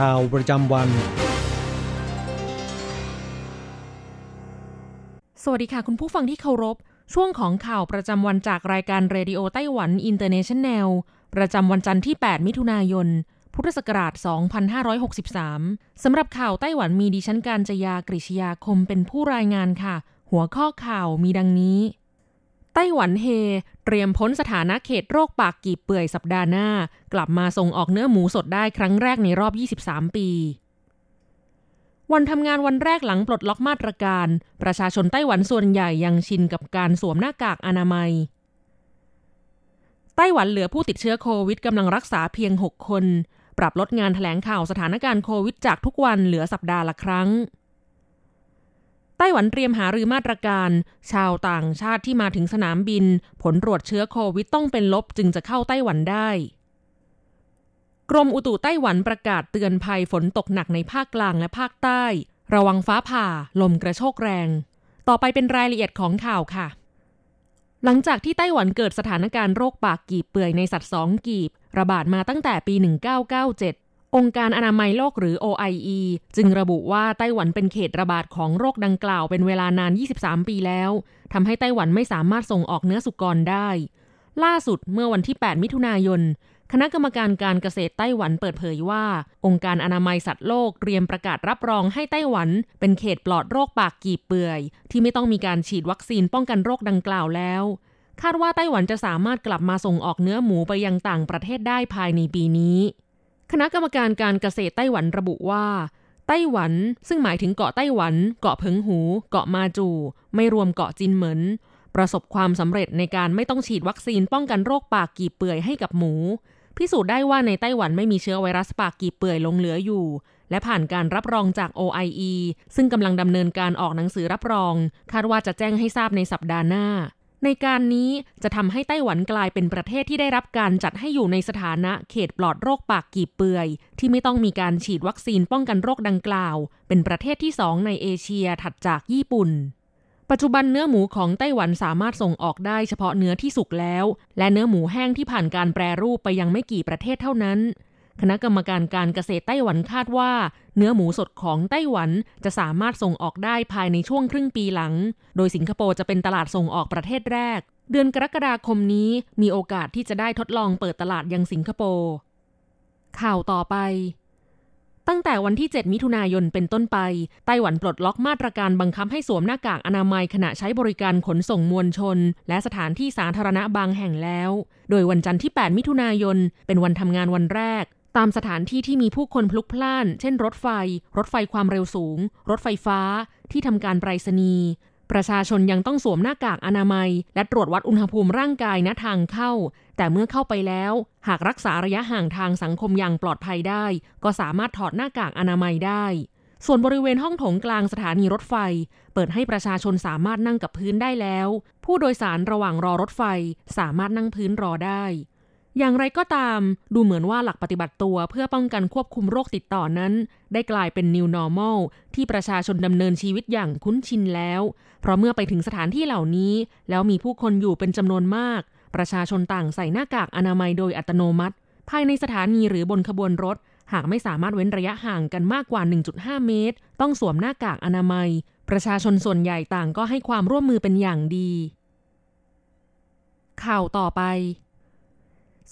ข่าวประจำวัน สวัสดีค่ะคุณผู้ฟังที่เคารพ ช่วงของข่าวประจำวันจากรายการ Radio Taiwan International ประจำวันจันทร์ที่ 8 มิถุนายน พุทธศักราช 2563 สำหรับข่าวไต้หวันมีดิฉันการจยากริชยาคมเป็นผู้รายงานค่ะ หัวข้อข่าวมีดังนี้ ไต้หวันเฮ เตรียมพ้นสถานะเขตโรคปากกีบเปื่อยสัปดาห์หน้า กลับมาส่งออกเนื้อหมูสดได้ครั้งแรกในรอบ 23 ปี วันทำงานวันแรกหลังปลดล็อกมาตรการ ประชาชนไต้หวันส่วนใหญ่ยังชินกับการสวมหน้ากากอนามัย ไต้หวันเหลือผู้ติดเชื้อโควิดกำลังรักษาเพียง 6 คน ปรับลดงานแถลงข่าวสถานการณ์โควิดจากทุกวันเหลือสัปดาห์ละครั้ง ไต้หวันเตรียมหารือมาตรการ ชาวต่างชาติที่มาถึงสนามบิน ผลตรวจเชื้อโควิดต้องเป็นลบจึงจะเข้าไต้หวันได้ กรมอุตุไต้หวันประกาศเตือนภัยฝนตกหนักในภาคกลางและภาคใต้ ระวังฟ้าผ่า ลมกระโชกแรง ต่อไปเป็นรายละเอียดของข่าวค่ะ หลังจากที่ไต้หวันเกิดสถานการณ์โรคปากกีบเปื่อยในสัตว์สองกีบ ระบาดมาตั้งแต่ปี 1997 องค์การอนามัยโลกหรือ OIE จึงระบุว่าไต้หวันเป็นเขตระบาดของโรคดังกล่าวเป็นเวลานาน 23 ปีแล้วทำให้ไต้หวันไม่สามารถส่งออกเนื้อสุกรได้ ล่าสุดเมื่อวันที่ 8 มิถุนายน คณะกรรมการการเกษตรไต้หวันเปิดเผยว่า องค์การอนามัยสัตว์โลกเตรียมประกาศรับรองให้ไต้หวัน เป็นเขตปลอดโรคปากกีบเปื่อย ที่ไม่ต้องมีการฉีดวัคซีนป้องกันโรคดังกล่าวแล้ว คาดว่าไต้หวันจะสามารถกลับมาส่งออกเนื้อหมูไปยังต่างประเทศได้ภายในปีนี้ คณะกรรมการการเกษตรไต้หวันระบุว่า ไต้หวันซึ่งหมายถึงเกาะไต้หวัน เกาะเพิงหู เกาะมาจู ไม่รวมเกาะจินเหมินประสบความสำเร็จในการไม่ต้องฉีดวัคซีนป้องกันโรคปากกีบเปื่อยให้กับหมู พิสูจน์ได้ว่าในไต้หวันไม่มีเชื้อไวรัสปากกีบเปื่อยลงเหลืออยู่ และผ่านการรับรองจาก OIE ซึ่งกำลังดำเนินการออกหนังสือรับรอง คาดว่าจะแจ้งให้ทราบในสัปดาห์หน้า ในการนี้จะทำให้ไต้หวันกลายเป็นประเทศที่ได้รับการจัดให้อยู่ในสถานะเขตปลอดโรคปากกีบเปื่อย ที่ไม่ต้องมีการฉีดวัคซีนป้องกันโรคดังกล่าว เป็นประเทศที่สองในเอเชียถัดจากญี่ปุ่น ปัจจุบันเนื้อหมูของไต้หวันสามารถส่งออกได้เฉพาะเนื้อที่สุกแล้ว และเนื้อหมูแห้งที่ผ่านการแปรรูปไปยังไม่กี่ประเทศเท่านั้น คณะกรรมการการเกษตรไต้หวันคาดว่า เนื้อหมูสดของไต้หวันจะสามารถส่งออกได้ภายในช่วงครึ่งปีหลัง โดยสิงคโปร์จะเป็นตลาดส่งออกประเทศแรก เดือนกรกฎาคมนี้มีโอกาสที่จะได้ทดลองเปิดตลาดยังสิงคโปร์ข่าวต่อไป ตั้งแต่วันที่ 7 มิถุนายนเป็นต้นไป ไต้หวันปลดล็อกมาตรการบังคับให้สวมหน้ากากอนามัยขณะใช้บริการขนส่งมวลชน และสถานที่สาธารณะบางแห่งแล้ว โดยวันจันทร์ที่ 8 มิถุนายน เป็นวันทำงานวันแรก ตามสถานที่ที่มีผู้คนพลุกพล่าน เช่น รถไฟ รถไฟความเร็วสูง รถไฟฟ้า ที่ทำการไปรษณีย์ประชาชนยังต้องสวมหน้ากากอนามัย และตรวจวัดอุณหภูมิร่างกายณทางเข้า แต่เมื่อเข้าไปแล้ว หากรักษาระยะห่างทางสังคมอย่างปลอดภัยได้ ก็สามารถถอดหน้ากากอนามัยได้ ส่วนบริเวณห้องโถงกลางสถานีรถไฟ เปิดให้ประชาชนสามารถนั่งกับพื้นได้แล้ว ผู้โดยสารระหว่างรอรถไฟ สามารถนั่งพื้นรอได้ อย่างไรก็ตามดูเหมือนว่าหลักปฏิบัติตัวเพื่อป้องกันควบคุมโรคติดต่อนั้น ได้กลายเป็น new normal ที่ประชาชนดำเนินชีวิตอย่างคุ้นชินแล้ว เพราะเมื่อไปถึงสถานที่เหล่านี้ แล้วมีผู้คนอยู่เป็นจำนวนมาก ประชาชนต่างใส่หน้ากากอนามัยโดยอัตโนมัติ ภายในสถานีหรือบนขบวนรถ หากไม่สามารถเว้นระยะห่างกันมากกว่า 1.5 เมตร ต้องสวมหน้ากากอนามัย ประชาชนส่วนใหญ่ต่างก็ให้ความร่วมมือเป็นอย่างดี ข่าวต่อไป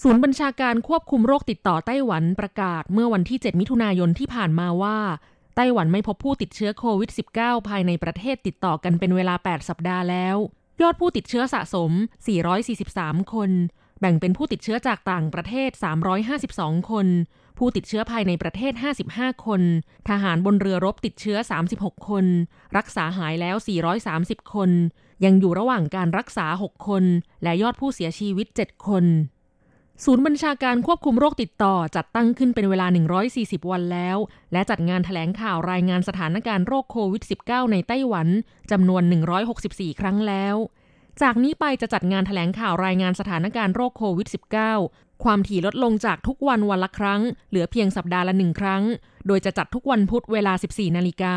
ศูนย์บัญชาการควบคุมโรคติดต่อไต้หวันประกาศเมื่อวันที่ 7 มิถุนายนที่ผ่านมาว่า ไต้หวันไม่พบผู้ติดเชื้อโควิด -19 ภายในประเทศติดต่อกันเป็นเวลา 8 สัปดาห์แล้ว ยอดผู้ติดเชื้อสะสม 443 คน แบ่งเป็นผู้ติดเชื้อจากต่างประเทศ 352 คน ผู้ติดเชื้อภายในประเทศ 55 คน ทหารบนเรือรบติดเชื้อ 36 คน รักษาหายแล้ว 430 คน ยังอยู่ระหว่างการรักษา 6 คน และยอดผู้เสียชีวิต 7 คน ศูนย์บัญชาการควบคุมโรคติดต่อจัดตั้งขึ้นเป็นเวลา 140 วันแล้ว และจัดงานถแถลงข่าวรายงานสถานการณ์โรคโควิด -19 ในไต้หวันจำนวน 164 ครั้งแล้ว จากนี้ไปจะจัดงานถแถลงข่าวรายงานสถานการณ์โรคโควิด -19 ความถี่ลดลงจากทุกวันวันละครั้ง เหลือเพียงสัปดาห์ละหนึ่งครั้ง โดยจะจัดทุกวันพุธเวลา 14 นาฬิกา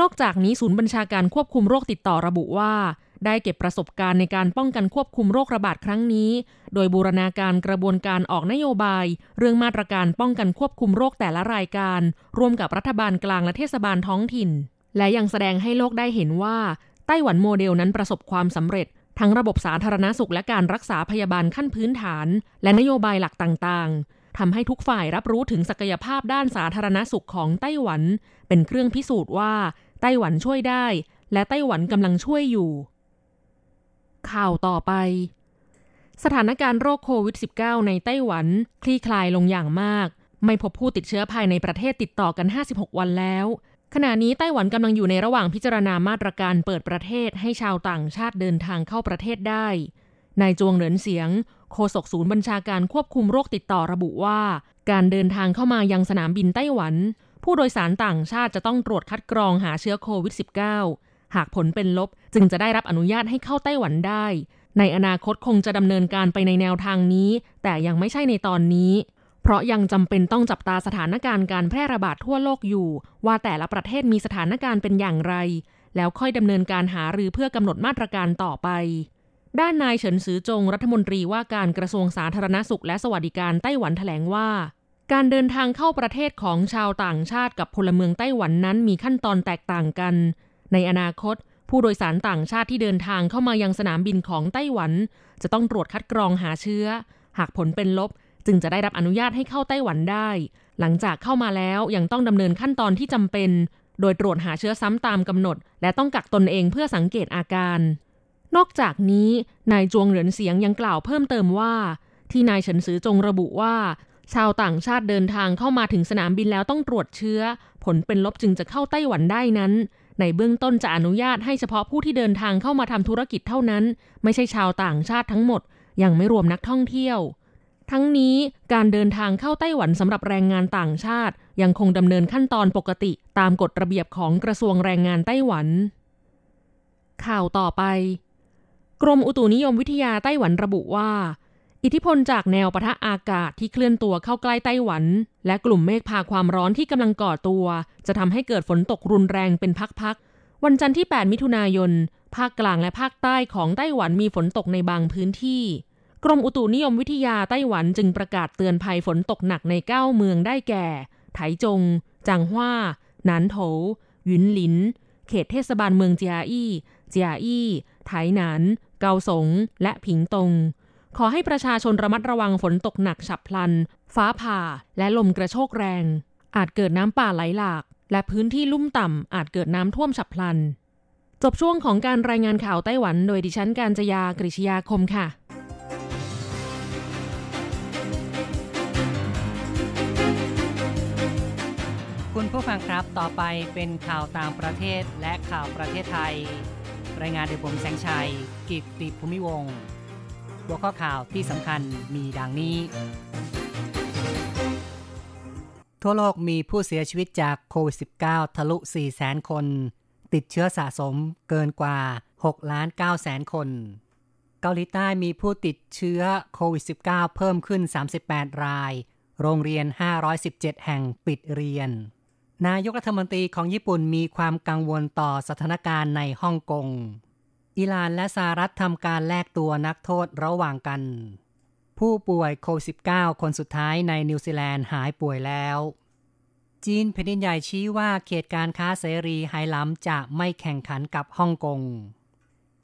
นอกจากนี้ศูนย์บัญชาการควบคุมโรคติดต่อระบุว่าได้เก็บประสบการณ์ในการป้องกันควบคุมโรคระบาดครั้งนี้ โดยบูรณาการกระบวนการออกนโยบาย เรื่องมาตรการป้องกันควบคุมโรคแต่ละรายการ ร่วมกับรัฐบาลกลางและเทศบาลท้องถิ่น และยังแสดงให้โลกได้เห็นว่าไต้หวันโมเดลนั้นประสบความสำเร็จ ทั้งระบบสาธารณสุขและการรักษาพยาบาลขั้นพื้นฐาน และนโยบายหลักต่างๆทำให้ทุกฝ่ายรับรู้ถึงศักยภาพด้านสาธารณสุขของไต้หวัน เป็นเครื่องพิสูจน์ว่า ไต้หวันช่วยได้ และไต้หวันกำลังช่วยอยู่ ข่าวต่อไป สถานการณ์โรคโควิด -19 ในไต้หวัน คลี่คลายลงอย่างมาก ไม่พบผู้ติดเชื้อภายในประเทศติดต่อกัน 56 วันแล้วขณะนี้ไต้หวันกำลังอยู่ในระหว่างพิจารณามาตรการเปิดประเทศให้ชาวต่างชาติเดินทางเข้าประเทศได้ นายจวงเหรินเสียง โฆษกศูนย์บัญชาการควบคุมโรคติดต่อระบุว่า การเดินทางเข้ามายังสนามบินไต้หวัน ผู้โดยสารต่างชาติจะต้องตรวจคัดกรองหาเชื้อโควิด -19 หากผลเป็นลบ จึงจะได้รับอนุญาตให้เข้าไต้หวันได้ ในอนาคตคงจะดำเนินการไปในแนวทางนี้ แต่ยังไม่ใช่ในตอนนี้ เพราะยังจำเป็นต้องจับตาสถานการณ์การแพร่ระบาดทั่วโลกอยู่ ว่าแต่ละประเทศมีสถานการณ์เป็นอย่างไร แล้วค่อยดำเนินการหารือเพื่อกำหนดมาตรการต่อไปด้านนายเฉินซือจงรัฐมนตรีว่าการกระทรวงสาธารณสุขและสวัสดิการไต้หวันแถลงว่า การเดินทางเข้าประเทศของชาวต่างชาติกับพลเมืองไต้หวันนั้นมีขั้นตอนแตกต่างกัน ในอนาคต ผู้โดยสารต่างชาติที่เดินทางเข้ามายังสนามบินของไต้หวัน จะต้องตรวจคัดกรองหาเชื้อ หากผลเป็นลบ จึงจะได้รับอนุญาตให้เข้าไต้หวันได้ หลังจากเข้ามาแล้วยังต้องดำเนินขั้นตอนที่จำเป็น โดยตรวจหาเชื้อซ้ำตามกำหนด และต้องกักตนเองเพื่อสังเกตอาการ นอกจากนี้ นายจวงเหรินเสียงยังกล่าวเพิ่มเติมว่า ที่นายเฉินซือจงระบุว่า ชาวต่างชาติเดินทางเข้ามาถึงสนามบินแล้วต้องตรวจเชื้อ ผลเป็นลบจึงจะเข้าไต้หวันได้นั้น ในเบื้องต้นจะอนุญาตให้เฉพาะผู้ที่เดินทางเข้ามาทำธุรกิจเท่านั้น ไม่ใช่ชาวต่างชาติทั้งหมด ยังไม่รวมนักท่องเที่ยว ทั้งนี้การเดินทางเข้าไต้หวันสำหรับแรงงานต่างชาติ ยังคงดำเนินขั้นตอนปกติตามกฎระเบียบของกระทรวงแรงงานไต้หวัน ข่าวต่อไป กรมอุตุนิยมวิทยาไต้หวันระบุว่า อิทธิพลจากแนวปะทะอากาศที่เคลื่อนตัวเข้าใกล้ไต้หวัน และกลุ่มเมฆพาความร้อนที่กำลังก่อตัว จะทำให้เกิดฝนตกรุนแรงเป็นพักๆ วันจันทร์ที่ 8 มิถุนายน ภาคกลางและภาคใต้ของไต้หวันมีฝนตกในบางพื้นที่ กรมอุตุนิยมวิทยาไต้หวันจึงประกาศเตือนภัยฝนตกหนักใน 9 เมืองได้แก่ ไถจง จางฮวาหนานโถหยุนหลิน เขตเทศบาลเมืองเจียอี้ เจียอี้ ไถหนาน เกาสง และผิงตง ขอให้ประชาชนระมัดระวังฝนตกหนักฉับพลัน ฟ้าผ่า และลมกระโชกแรง อาจเกิดน้ำป่าไหลหลาก และพื้นที่ลุ่มต่ำอาจเกิดน้ำท่วมฉับพลัน จบช่วงของการรายงานข่าวไต้หวันโดยดิฉันการจยากริชยาคมค่ะคุณผู้ฟังครับ ต่อไปเป็นข่าวต่างประเทศและข่าวประเทศไทย รายงานโดยผมแสงชัย กิตติภูมิวงศ์ หัวข้อข่าวที่สำคัญมีดังนี้ ทั่วโลกมีผู้เสียชีวิตจากโควิด -19 ทะลุ400,000คน ติดเชื้อสะสมเกินกว่า 6 ล้าน9แสนคน เกาหลีใต้มีผู้ติดเชื้อโควิด -19 เพิ่มขึ้น 38 ราย โรงเรียน 517 แห่งปิดเรียน นายกรัฐมนตรีของญี่ปุ่นมีความกังวลต่อสถานการณ์ในฮ่องกง อิหร่านและสหรัฐทำการแลกตัวนักโทษระหว่างกัน ผู้ป่วยโควิด -19 คนสุดท้ายในนิวซีแลนด์หายป่วยแล้ว จีนแผ่นดินใหญ่ชี้ว่าเขตการค้าเสรีไฮลัมจะไม่แข่งขันกับฮ่องกง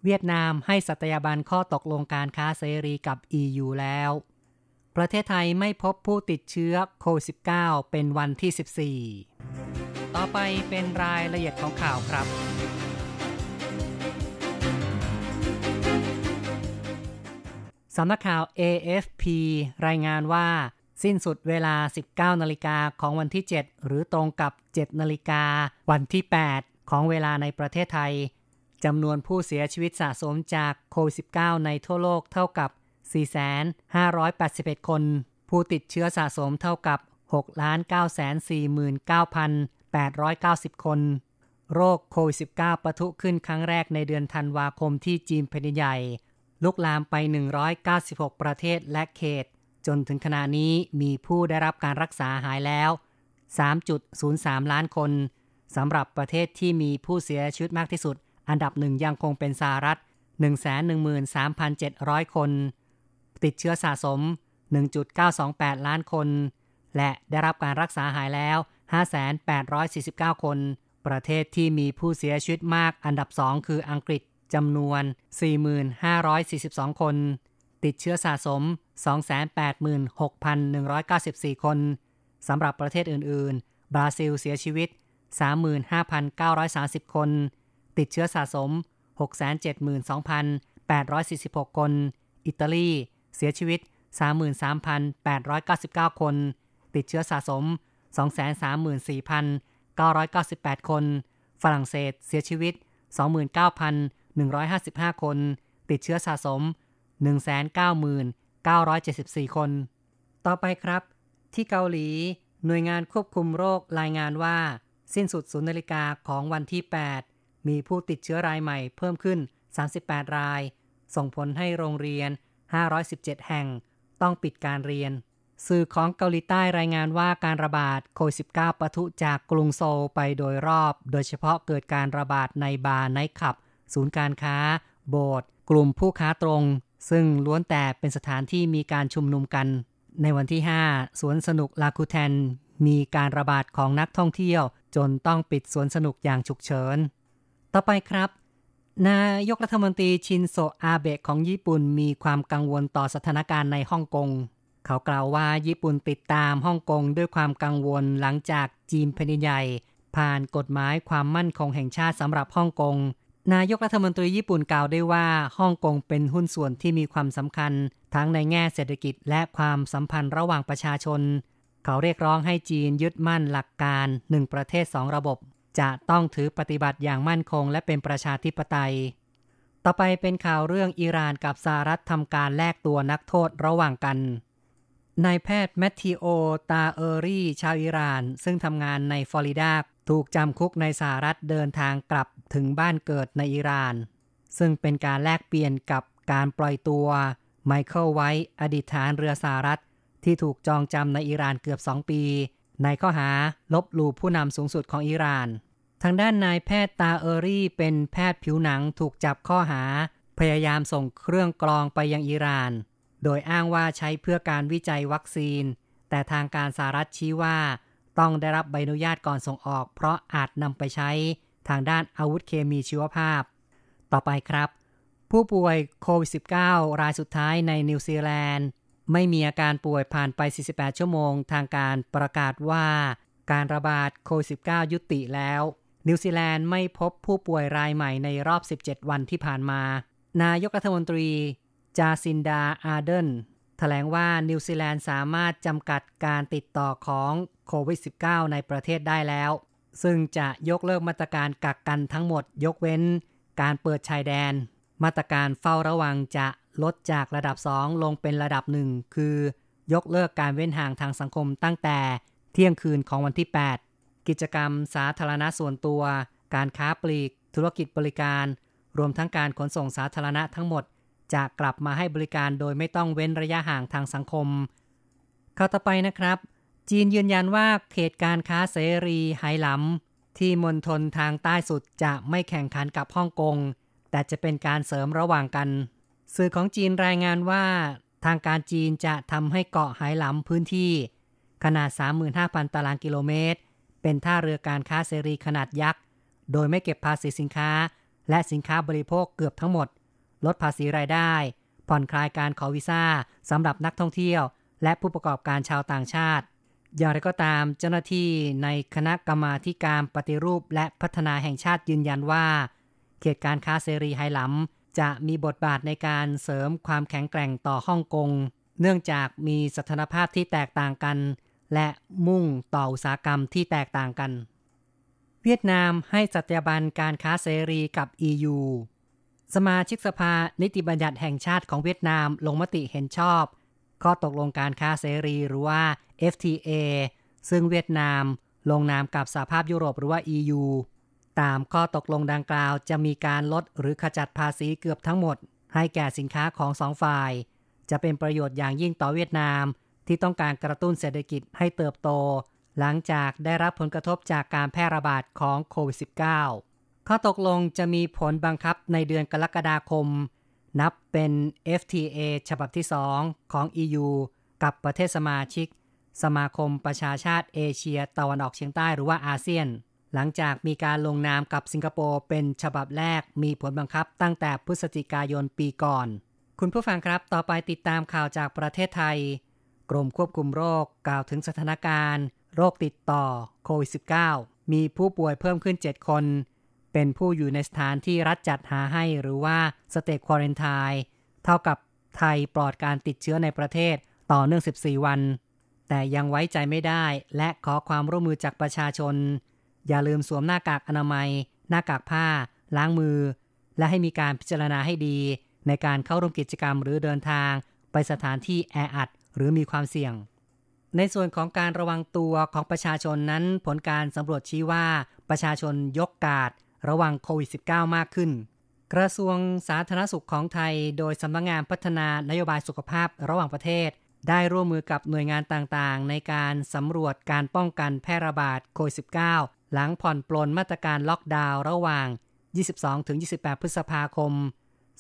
เวียดนามให้สัตยาบันข้อตกลงการค้าเสรีกับ EU แล้ว ประเทศไทยไม่พบผู้ติดเชื้อโควิด -19 เป็นวันที่ 14 ต่อไปเป็นรายละเอียดของข่าวครับ สำนักข่าว AFP รายงานว่า สิ้นสุดเวลา 19 นาฬิกาของวันที่ 7 หรือตรงกับ 7 นาฬิกา วันที่ 8 ของเวลาในประเทศไทยจำนวนผู้เสียชีวิตสะสมจากโควิด -19 ในทั่วโลกเท่ากับ 4,581 คน ผู้ติดเชื้อสะสมเท่ากับ 6,949,890 คน โรคโควิด -19 ปะทุขึ้นครั้งแรกในเดือนธันวาคมที่จีนแผ่นใหญ่ ลุกลามไป 196 ประเทศและเขต จนถึงขณะนี้มีผู้ได้รับการรักษาหายแล้ว 3.03 ล้านคนสำหรับประเทศที่มีผู้เสียชีวิตมากที่สุด อันดับหนึ่งยังคงเป็นสหรัฐ 113,700 คน ติดเชื้อสะสม 1.928 ล้านคน และได้รับการรักษาหายแล้ว 5,849 คน ประเทศที่มีผู้เสียชีวิตมากอันดับสองคืออังกฤษ จำนวน 4,542 คน ติดเชื้อสะสม 286,194 คน สำหรับประเทศอื่น ๆ บราซิลเสียชีวิต 35,930 คน ติดเชื้อสะสม 672,846 คน อิตาลีเสียชีวิต 33,899 คน ติดเชื้อสะสม 234,998 คน ฝรั่งเศสเสียชีวิต 29,000 155 คน ติดเชื้อสะสม 190,974 คน ต่อไปครับ ที่เกาหลี หน่วยงานควบคุมโรครายงานว่า สิ้นสุดศูนย์นาฬิกาของวันที่ 8 มีผู้ติดเชื้อรายใหม่เพิ่มขึ้น 38 ราย ส่งผลให้โรงเรียน 517 แห่ง ต้องปิดการเรียนสื่อของเกาหลีใต้รายงานว่าการระบาดโควิด -19 ปะทุจากกรุงโซลไปโดยรอบ โดยเฉพาะเกิดการระบาดในบาร์ไนท์คลับ ศูนย์การค้า โบสถ์กลุ่มผู้ค้าตรง ซึ่งล้วนแต่เป็นสถานที่มีการชุมนุมกัน ในวันที่ 5 สวนสนุกลาคูแทน มีการระบาดของนักท่องเที่ยว จนต้องปิดสวนสนุกอย่างฉุกเฉิน ต่อไปครับ นายกรัฐมนตรีชินโซอาเบะของญี่ปุ่นมีความกังวลต่อสถานการณ์ในฮ่องกงเขากล่าวว่าญี่ปุ่นติดตามฮ่องกงด้วยความกังวลหลังจากจีนแผ่นใหญ่ ผ่านกฎหมายความมั่นคงแห่งชาติสำหรับฮ่องกง นายกรัฐมนตรีญี่ปุ่นกล่าวได้ว่าฮ่องกงเป็นหุ้นส่วนที่มีความสำคัญ ทั้งในแง่เศรษฐกิจและความสัมพันธ์ระหว่างประชาชน เขาเรียกร้องให้จีนยึดมั่นหลักการหนึ่งประเทศสองระบบ จะต้องถือปฏิบัติอย่างมั่นคงและเป็นประชาธิปไตย ต่อไปเป็นข่าวเรื่องอิหร่านกับสหรัฐทำการแลกตัวนักโทษระหว่างกันนายแพทย์แมทธิโอ ตาเออรี่ ชาวอิหร่าน ซึ่งทำงานในฟลอริดา ถูกจำคุกในสหรัฐเดินทางกลับ ถึงบ้านเกิดในอิหร่าน ซึ่งเป็นการแลกเปลี่ยนกับการปล่อยตัวไมเคิลไวท์อดีตฐานเรือสหรัฐ ที่ถูกจองจำในอิหร่านเกือบสองปี ในข้อหาลบหลู่ผู้นำสูงสุดของอิหร่าน ทางด้านนายแพทย์ตาเออรี่ เป็นแพทย์ผิวหนังถูกจับข้อหา พยายามส่งเครื่องกรองไปยังอิหร่าน โดยอ้างว่าใช้เพื่อการวิจัยวัคซีน แต่ทางการสหรัฐชี้ว่า ต้องได้รับใบอนุญาตก่อนส่งออก เพราะอาจนำไปใช้ ทางด้านอาวุธเคมีชีวภาพ ต่อไปครับ ผู้ป่วยโควิด -19 รายสุดท้ายในนิวซีแลนด์ ไม่มีอาการป่วยผ่านไป 48 ชั่วโมง ทางการประกาศว่าการระบาดโควิด -19 ยุติแล้ว นิวซีแลนด์ไม่พบผู้ป่วยรายใหม่ในรอบ 17 วันที่ผ่านมา นายกรัฐมนตรี จาซินดาอาร์เดนแถลงว่านิวซีแลนด์สามารถจำกัดการติดต่อของโควิด -19 ในประเทศได้แล้ว ซึ่งจะยกเลิกมาตรการกักกันทั้งหมดยกเว้น การเปิดชายแดน มาตรการเฝ้าระวังจะลดจากระดับ 2 ลงเป็นระดับ 1 คือยกเลิกการเว้นห่างทางสังคมตั้งแต่เที่ยงคืนของวันที่ 8 กิจกรรมสาธารณะส่วนตัว การค้าปลีก ธุรกิจบริการ รวมทั้งการขนส่งสาธารณะทั้งหมด จะกลับมาให้บริการโดยไม่ต้องเว้นระยะห่างทางสังคม เข้าต่อไปนะครับ จีนยืนยันว่าเขตการค้าเสรีไหหลำที่มณฑลทางใต้สุดจะไม่แข่งขันกับฮ่องกง แต่จะเป็นการเสริมระหว่างกัน สื่อของจีนรายงานว่า ทางการจีนจะทำให้เกาะไหหลำพื้นที่ ขนาด 35,000 ตารางกิโลเมตร เป็นท่าเรือการค้าเสรีขนาดยักษ์ โดยไม่เก็บภาษีสินค้า และสินค้าบริโภคเกือบทั้งหมด ลดภาษีรายได้ ผ่อนคลายการขอวีซ่าสำหรับนักท่องเที่ยว และผู้ประกอบการชาวต่างชาติ อย่างไรก็ตามเจ้าหน้าที่ในคณะกรรมาการปฏิรูปและพัฒนาแห่งชาติยืนยันว่า เขตการค้าเสรีไหหลำจะมีบทบาทในการเสริมความแข็งแกร่งต่อฮ่องกง เนื่องจากมีสถานภาพที่แตกต่างกัน และมุ่งต่ออุตสาหกรรมที่แตกต่างกัน เวียดนามให้สัตยาบันการค้าเสรีกับ EU สมาชิกสภานิติบัญญัติแห่งชาติของเวียดนามลงมติเห็นชอบ ข้อตกลงการค้าเสรีหรือว่า FTA ซึ่งเวียดนามลงนามกับสหภาพยุโรปหรือว่า EU ตามข้อตกลงดังกล่าวจะมีการลดหรือขจัดภาษีเกือบทั้งหมด ให้แก่สินค้าของสองฝ่าย จะเป็นประโยชน์อย่างยิ่งต่อเวียดนาม ที่ต้องการกระตุ้นเศรษฐกิจให้เติบโต หลังจากได้รับผลกระทบจากการแพร่ระบาดของโควิด -19 ข้อตกลงจะมีผลบังคับในเดือนกรกฎาคม นับเป็น FTA ฉบับที่ 2 ของ EU กับประเทศสมาชิก สมาคมประชาชาติเอเชียตะวันออกเฉียงใต้หรือว่าอาเซียน หลังจากมีการลงนามกับสิงคโปร์เป็นฉบับแรกมีผลบังคับตั้งแต่พฤศจิกายนปีก่อน คุณผู้ฟังครับต่อไปติดตามข่าวจากประเทศไทย กรมควบคุมโรคกล่าวถึงสถานการณ์ โรคติดต่อโควิด -19 มีผู้ป่วยเพิ่มขึ้น 7 คน เป็นผู้อยู่ในสถานที่รัฐจัดหาให้หรือว่า state quarantine เท่ากับไทยปลอดการติดเชื้อในประเทศต่อเนื่อง 14 วัน แต่ยังไว้ใจไม่ได้และขอความร่วมมือจากประชาชน อย่าลืมสวมหน้ากากอนามัย หน้ากากผ้า ล้างมือ และให้มีการพิจารณาให้ดี ในการเข้าร่วมกิจกรรมหรือเดินทาง ไปสถานที่แออัด หรือมีความเสี่ยง ในส่วนของการระวังตัวของประชาชนนั้น ผลการสำรวจชี้ว่าประชาชนยกกาดระวังโควิด -19 มากขึ้น กระทรวงสาธารณสุขของไทย โดยสำนักงงานพัฒนานโยบายสุขภาพระหว่างประเทศ ได้ร่วมมือกับหน่วยงานต่างๆ ในการสำรวจการป้องกันแพร่ระบาดโควิด -19 หลังผ่อนปลนมาตรการล็อกดาวน์ระหว่าง 22-28 พฤษภาคม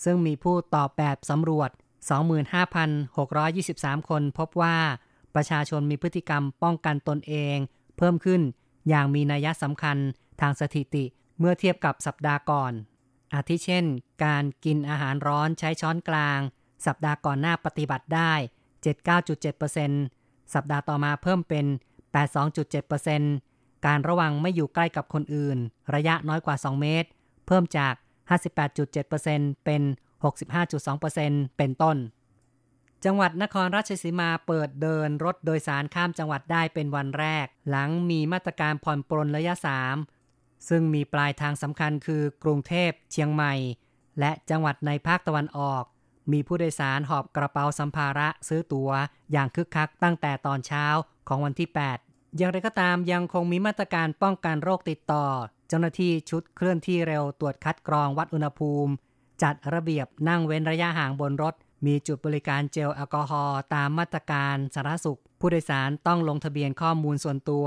ซึ่งมีผู้ตอบแบบสำรวจ 25,623 คนพบว่าประชาชนมีพฤติกรรมป้องกันตนเอง เพิ่มขึ้นอย่างมีนัยสำคัญทางสถิติเมื่อเทียบกับสัปดาห์ก่อน อาทิเช่น การกินอาหารร้อนใช้ช้อนกลาง สัปดาห์ก่อนหน้าปฏิบัติได้ 79.7%สัปดาห์ต่อมาเพิ่มเป็น 82.7%การระวังไม่อยู่ใกล้กับคนอื่น ระยะน้อยกว่า 2 เมตร เพิ่มจาก 58.7%เป็น 65.2%เป็นต้น จังหวัดนครราชสีมาเปิดเดินรถโดยสารข้ามจังหวัดได้เป็นวันแรก หลังมีมาตรการผ่อนปรนระยะ 3 ซึ่งมีปลายทางสำคัญคือกรุงเทพ เชียงใหม่ และจังหวัดในภาคตะวันออก มีผู้โดยสารหอบกระเป๋าสัมภาระซื้อตัว๋วอย่างคึกคักตั้งแต่ตอนเช้าของวันที่ 8 อย่างไรก็ตามยังคงมีมาตรการป้องกันโรคติดต่อ เจ้าหน้าที่ชุดเคลื่อนที่เร็วตรวจคัดกรองวัดอุณหภูมิ จัดระเบียบนั่งเว้นระยะห่างบนรถ มีจุดบริการเจลแอลกอฮอล์ตามมาตรการสาธารณสุข ผู้โดยสารต้องลงทะเบียนข้อมูลส่วนตัว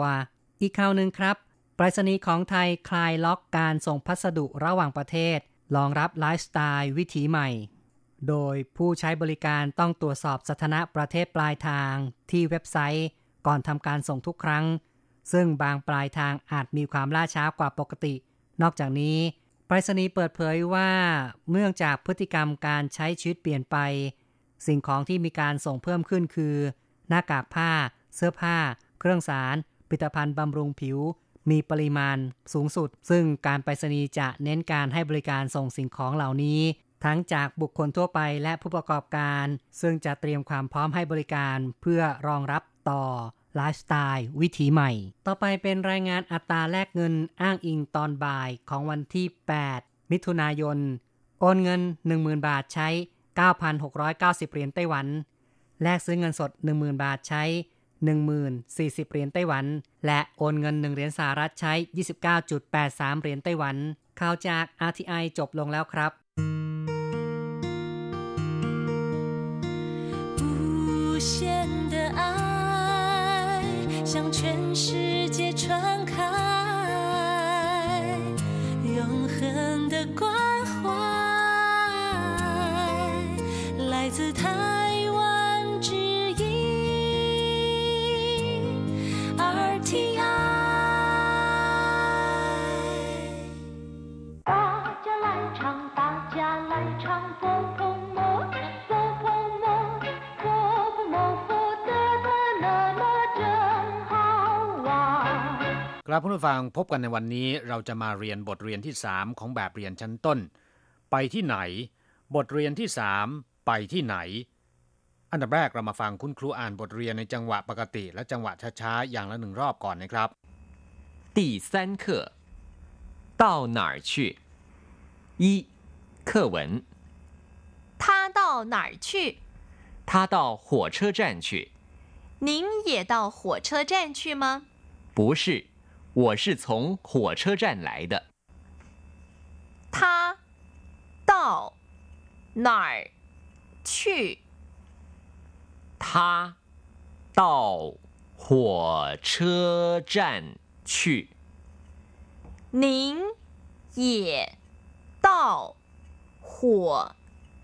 อีกข่าวหนึ่งครับไปรษณีย์ของไทยคลายล็อกการส่งพัสดุระหว่างประเทศรองรับไลฟ์สไตล์วิถีใหม่ โดยผู้ใช้บริการต้องตรวจสอบสถานะประเทศปลายทางที่เว็บไซต์ก่อนทำการส่งทุกครั้ง ซึ่งบางปลายทางอาจมีความล่าช้ากว่าปกติ นอกจากนี้ไปรษณีย์เปิดเผยว่า เนื่องจากพฤติกรรมการใช้ชีวิตเปลี่ยนไป สิ่งของที่มีการส่งเพิ่มขึ้นคือ หน้ากากผ้า เสื้อผ้า เครื่องสารผลิตภัณฑ์บำรุงผิว มีปริมาณสูงสุด ซึ่งการไปรษณีย์จะเน้นการให้บริการส่งสิ่งของเหล่านี้ ทั้งจากบุคคลทั่วไปและผู้ประกอบการ ซึ่งจะเตรียมความพร้อมให้บริการเพื่อรองรับต่อไลฟ์สไตล์วิถีใหม่ ต่อไปเป็นรายงานอัตราแลกเงินอ้างอิงตอนบ่ายของวันที่ 8 มิถุนายน โอนเงิน 10,000 บาทใช้ 9,690 เหรียญไต้หวัน แลกซื้อเงินสด 10,000 บาทใช้ 10,040 เหรียญไต้หวัน และโอนเงิน 1 เหรียญสหรัฐใช้ 29.83 เหรียญไต้หวัน ข่าวจาก RTI จบลงแล้วครับ ครับผู้ฟังพบกันในวันนี้เราจะมาเรียนบทเรียนที่ 3 ของแบบเรียนชั้นต้น ไปที่ไหน บทเรียนที่ 3 ไปที่ไหน อันดับแรกเรามาฟังคุณครูอ่านบทเรียนในจังหวะปกติ และจังหวะช้าๆอย่างละหนึ่งรอบก่อนนะครับ第三课到哪儿去一课文他到哪儿去他到火车站去您也到火车站去吗不是， 我是从火车站来的。他到哪儿去？他到火车站去。您也到火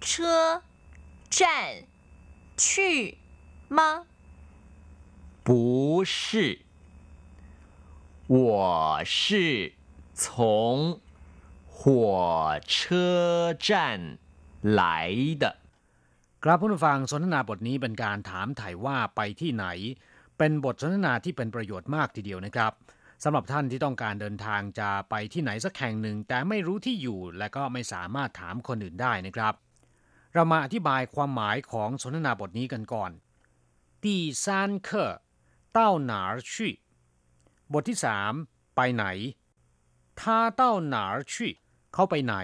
车站去吗？不是。我是从火车站来的ครับผู้ฟังสนทนาบทนี้เป็นการถามถ่ายว่าไปที่ไหน เป็นบทสนทนาที่เป็นประโยชน์มากทีเดียวนะครับสำหรับท่านที่ต้องการเดินทางจะไปที่ไหนสักแห่งหนึ่ง แต่ไม่รู้ที่อยู่และก็ไม่สามารถถามคนอื่นได้นะครับ เรามาอธิบายความหมายของสนทนาบทนี้กันก่อน第三课到哪儿去 บทที่สามไปไหนท่าเต้าหนาชี่เขาไปไหน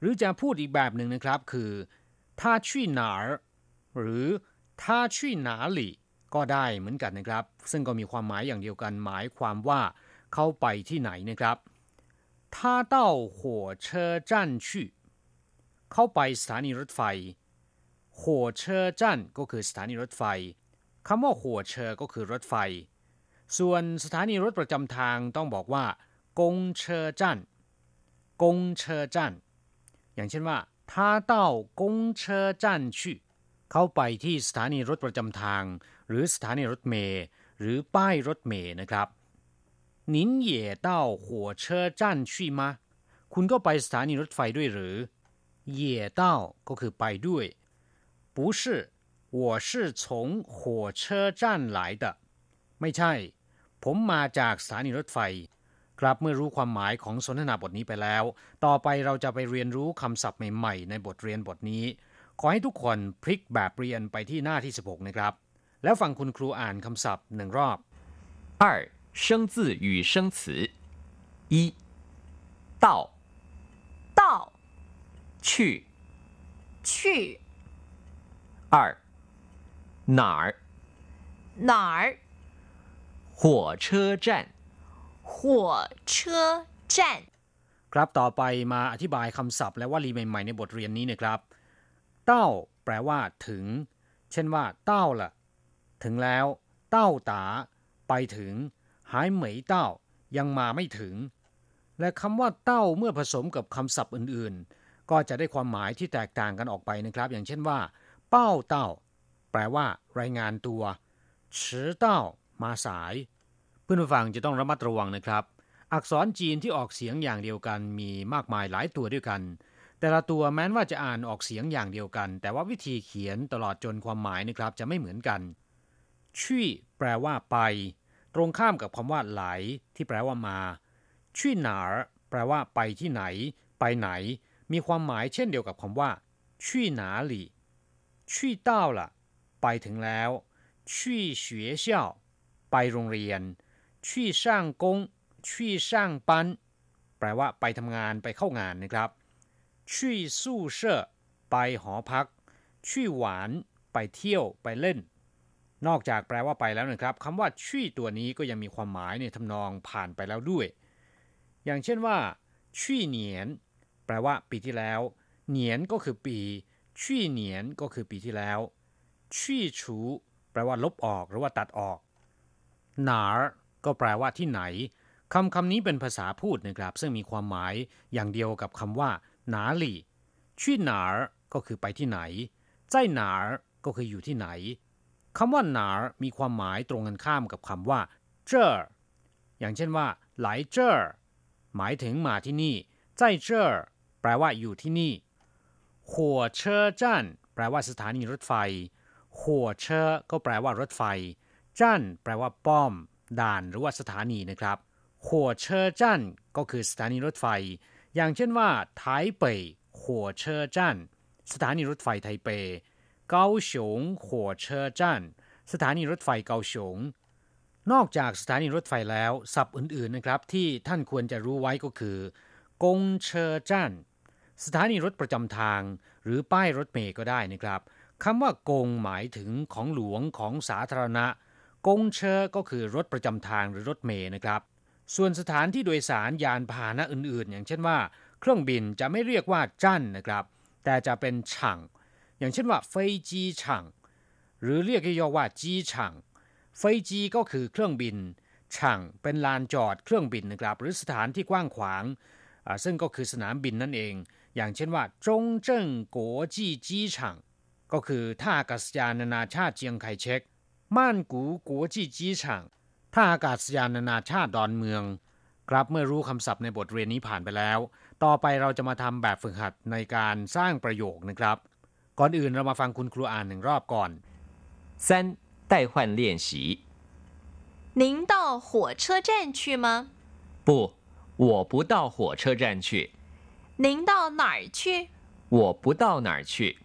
หรือจะพูดอีกแบบหนึ่งนะครับคือท่าชี่หนาหรือท่าชีหนาหลีก็ได้เหมือนกันนะครับ ซึ่งก็มีความหมายอย่างเดียวกันหมายความว่าเขาไปที่ไหนนะครับทาเต้าหัวเชอจันชีเขาไปสถานีรถไฟหัวเชอจันก็คือสถานีรถไฟคำว่าหัวเชอร์ก็คือรถไฟ ส่วนสถานีรถประจำทางต้องบอกว่ากงเชอจันกงเชอจันอย่างเช่นว่า他到公车站去เขาไปที่สถานีรถประจำทาง หรือสถานีรถเมล์หรือป้ายรถเมล์นะครับ您也到火车站去吗คุณก็ไปสถานีรถไฟด้วยหรือ也到ก็คือไปด้วย不是我是从火车站来的ไม่ใช่ ผมมาจากสถานีรถไฟ ครับเมื่อรู้ความหมายของสนทนาบทนี้ไปแล้ว ต่อไปเราจะไปเรียนรู้คำศัพท์ใหม่ๆ ในบทเรียนบทนี้ ขอให้ทุกคนพลิกแบบเรียนไปที่หน้าที่ 16 นะครับ แล้วฟังคุณครูอ่านคำศัพท์หนึ่งรอบ二生字与生词一到到去去二哪儿哪儿 火车站火车站ครับต่อไปมาอธิบายคำศัพท์และวลีใหม่ๆในบทเรียนนี้นะครับ เต้า แปลว่า ถึง เช่นว่า เต้าละ่ะ ถึงแล้ว เต้าตา ไปถึง หายเหมยเต้า ยังมาไม่ถึง และคำว่า เต้าเมื่อผสมกับคำศัพท์อื่นๆ ก็จะได้ความหมายที่แตกต่างกันออกไปนะครับ อย่างเช่นว่า เป้าเต้า แปลว่า รายงานตัว ชือเต้า มาสาย เพื่อนผู้ฟังจะต้องระมัดระวังนะครับ อักษรจีนที่ออกเสียงอย่างเดียวกันมีมากมายหลายตัวด้วยกัน แต่ละตัวแม้นว่าจะอ่านออกเสียงอย่างเดียวกัน แต่ว่าวิธีเขียนตลอดจนความหมายนะครับจะไม่เหมือนกันชี่แปลว่าไป ตรงข้ามกับคำว่าไหล ที่แปลว่ามาชี่หนาแปลว่าไปที่ไหน ไปไหน มีความหมายเช่นเดียวกับคำว่าชี่หนาหลี่ชี่เต้าล่ะ ไปถึงแล้วชี่学校 ไปโรงเรียนชี่ช่างกงชี่ช่างปันแปลว่าไปทำงานไปเข้างานนะครับชี่สู้เช่อไปหอพักชี่หวาน ไปเที่ยวไปเล่น นอกจากแปลว่าไปแล้วนะครับคำว่าชี่ตัวนี้ก็ยังมีความหมายในทำนองผ่านไปแล้วด้วย อย่างเช่นว่าชี่เหนียน แปลว่าปีที่แล้ว เหนียนก็คือปีชี่เหนียนก็คือปีที่แล้วชี่ชูแปลว่าลบออกหรือว่าตัดออก หนาก็แปลว่าที่ไหนคำคำนี้เป็นภาษาพูดนะครับ ซึ่งมีความหมายอย่างเดียวกับคำว่าหนาหลี่ชี่หนาก็คือไปที่ไหนใจหนาก็คืออยู่ที่ไหนคำว่าหนามีความหมายตรงกันข้ามกับคำว่า เจออย่างเช่นว่าไหลเจอหมายถึงมาที่นี่ใจเจอแปลว่าอยู่ที่นี่หัวเชอจันแปลว่าสถานีรถไฟหัวเชอก็แปลว่ารถไฟ จั่นแปลว่าป้อม ด่านหรือว่าสถานีนะครับหัวเชอจั่นก็คือสถานีรถไฟ อย่างเช่นว่าไทเปหัวเชอจั่นสถานีรถไฟไทเปเกาสงหัวเชอจั่นสถานีรถไฟเกาสงนอกจากสถานีรถไฟแล้วศัพท์อื่นๆนะครับ ที่ท่านควรจะรู้ไว้ก็คือกงเชอจั่นสถานีรถประจำทาง หรือป้ายรถเมย์ก็ได้นะครับคำว่ากงหมายถึงของหลวงของสาธารณะ กงเชอก็คือรถประจำทางหรือรถเมย์นะครับ ส่วนสถานที่โดยสารยานพาหนะอื่นๆ อย่างเช่นว่า เครื่องบินจะไม่เรียกว่าจั่นนะครับ แต่จะเป็นช่างอย่างเช่นว่าเฟยจีช่างหรือเรียกย่อว่าจีช่างเฟยจีก็คือเครื่องบินช่างเป็นลานจอดเครื่องบินนะครับ หรือสถานที่กว้างขวาง ซึ่งก็คือสนามบินนั่นเอง อย่างเช่นว่าจงเจิ้งกัวจีจีช่างก็คือท่าอากาศยานนานาชาติเจียงไคเชก ม่านกูกัวจีจีช่างท่าอากาศยานนานาชาติดอนเมือง ครับเมื่อรู้คำศัพท์ในบทเรียนนี้ผ่านไปแล้ว ต่อไปเราจะมาทำแบบฝึกหัดในการสร้างประโยคนะครับ ก่อนอื่นเรามาฟังคุณครูอ่านหนึ่งรอบก่อน三代换练习您到火车站去吗？不，我不到火车站去。您到哪儿去？我不到哪儿去。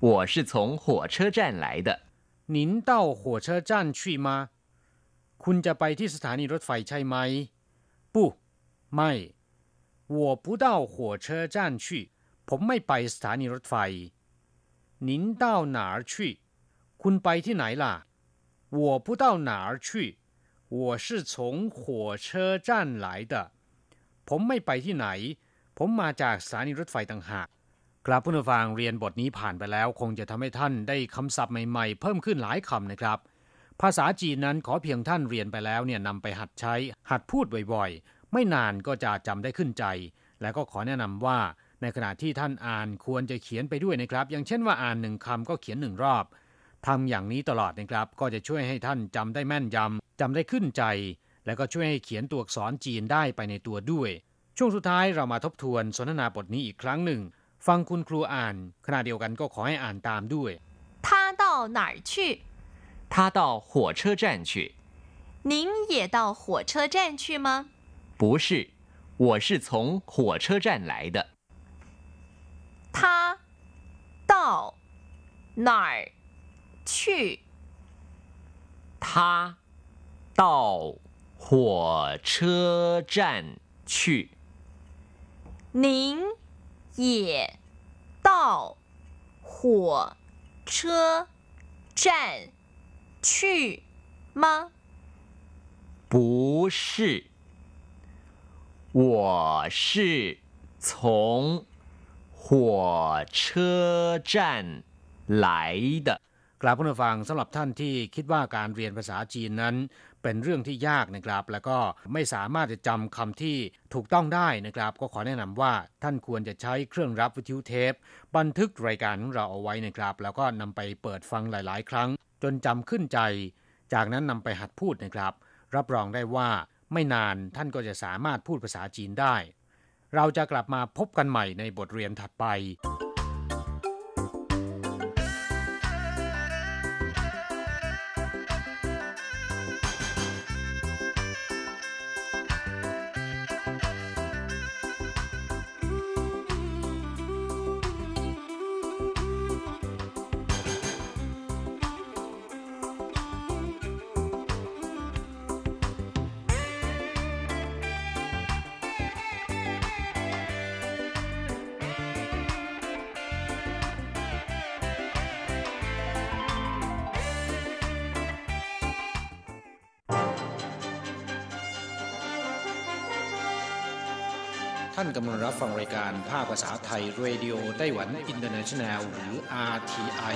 我是从火车站来的。 您到火车站去吗คุณจะไปที่สถานีรถไฟใช่ไหม不ไม่我不到火车站去ผมไม่ไปสถานีรถไฟ您到哪儿去คุณไปที่ไหนล่ะ我不到哪儿去我是从火车站来的ผมไม่ไปที่ไหน ผมมาจากสถานีรถไฟต่างหาก กลับผู้นฟังเรียนบทนี้ผ่านไปแล้ว คงจะทำให้ท่านได้คำศัพท์ใหม่ๆ เพิ่มขึ้นหลายคำนะครับ ภาษาจีนนั้นขอเพียงท่านเรียนไปแล้วเนี่ยนำไปหัดใช้ หัดพูดบ่อยๆ ไม่นานก็จะจำได้ขึ้นใจ และก็ขอแนะนำว่า ในขณะที่ท่านอ่านควรจะเขียนไปด้วยนะครับ อย่างเช่นว่าอ่านหนึ่งคำก็เขียนหนึ่งรอบทำอย่างนี้ตลอดนะครับ ก็จะช่วยให้ท่านจำได้แม่นยำจำได้ขึ้นใจ และก็ช่วยให้เขียนตัวอักษรจีนได้ไปในตัวด้วย ช่วงสุดท้ายเรามาทบทวนสนทนาบทนี้อีกครั้งหนึ่ง ฟังคุณครูอ่าน ขณะเดียวกันก็ขอให้อ่านตามด้วย他到哪儿去他到火车站去您也到火车站去吗不是我是从火车站来的他到哪儿去他到火车站去您 也到火车站去吗？不是，我是从火车站来的。กราบผู้ฟังสำหรับท่านที่คิดว่าการเรียนภาษาจีนนั้น เป็นเรื่องที่ยากนะครับ แล้วก็ไม่สามารถจะจำคำที่ถูกต้องได้นะครับ ก็ขอแนะนำว่าท่านควรจะใช้เครื่องรับวิทยุเทป บันทึกรายการของเราเอาไว้นะครับ แล้วก็นำไปเปิดฟังหลาย ๆ ครั้ง จนจำขึ้นใจ จากนั้นนำไปหัดพูดนะครับ รับรองได้ว่าไม่นานท่านก็จะสามารถพูดภาษาจีนได้ เราจะกลับมาพบกันใหม่ในบทเรียนถัดไป รับฟังรายการภาคภาษาไทย Radio Taiwan International หรือ RTI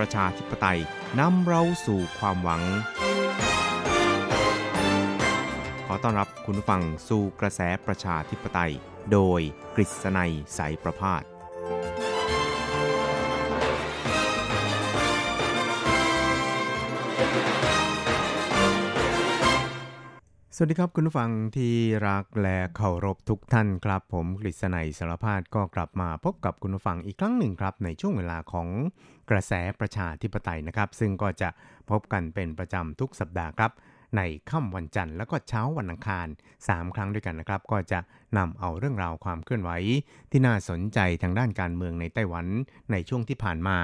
ประชาธิปไตยนำเราสู่ความหวัง ขอต้อนรับคุณผู้ฟังสู่กระแสประชาธิปไตย โดยกฤษณัยสายประพาสสวัสดีครับคุณผู้ฟังที่รักและเคารพทุกท่านครับ ผมกฤษณัยสารพาดก็กลับมาพบกับคุณผู้ฟังอีกครั้งหนึ่งครับ ในช่วงเวลาของ กระแสประชาธิปไตยนะครับ ซึ่งก็จะพบกันเป็นประจำทุกสัปดาห์ครับ ในค่ำวันจันทร์แล้วก็เช้าวันอังคาร 3 ครั้งด้วยกันนะครับ ก็จะนำเอาเรื่องราวความเคลื่อนไหว ที่น่าสนใจทางด้านการเมืองในไต้หวันในช่วงที่ผ่านมา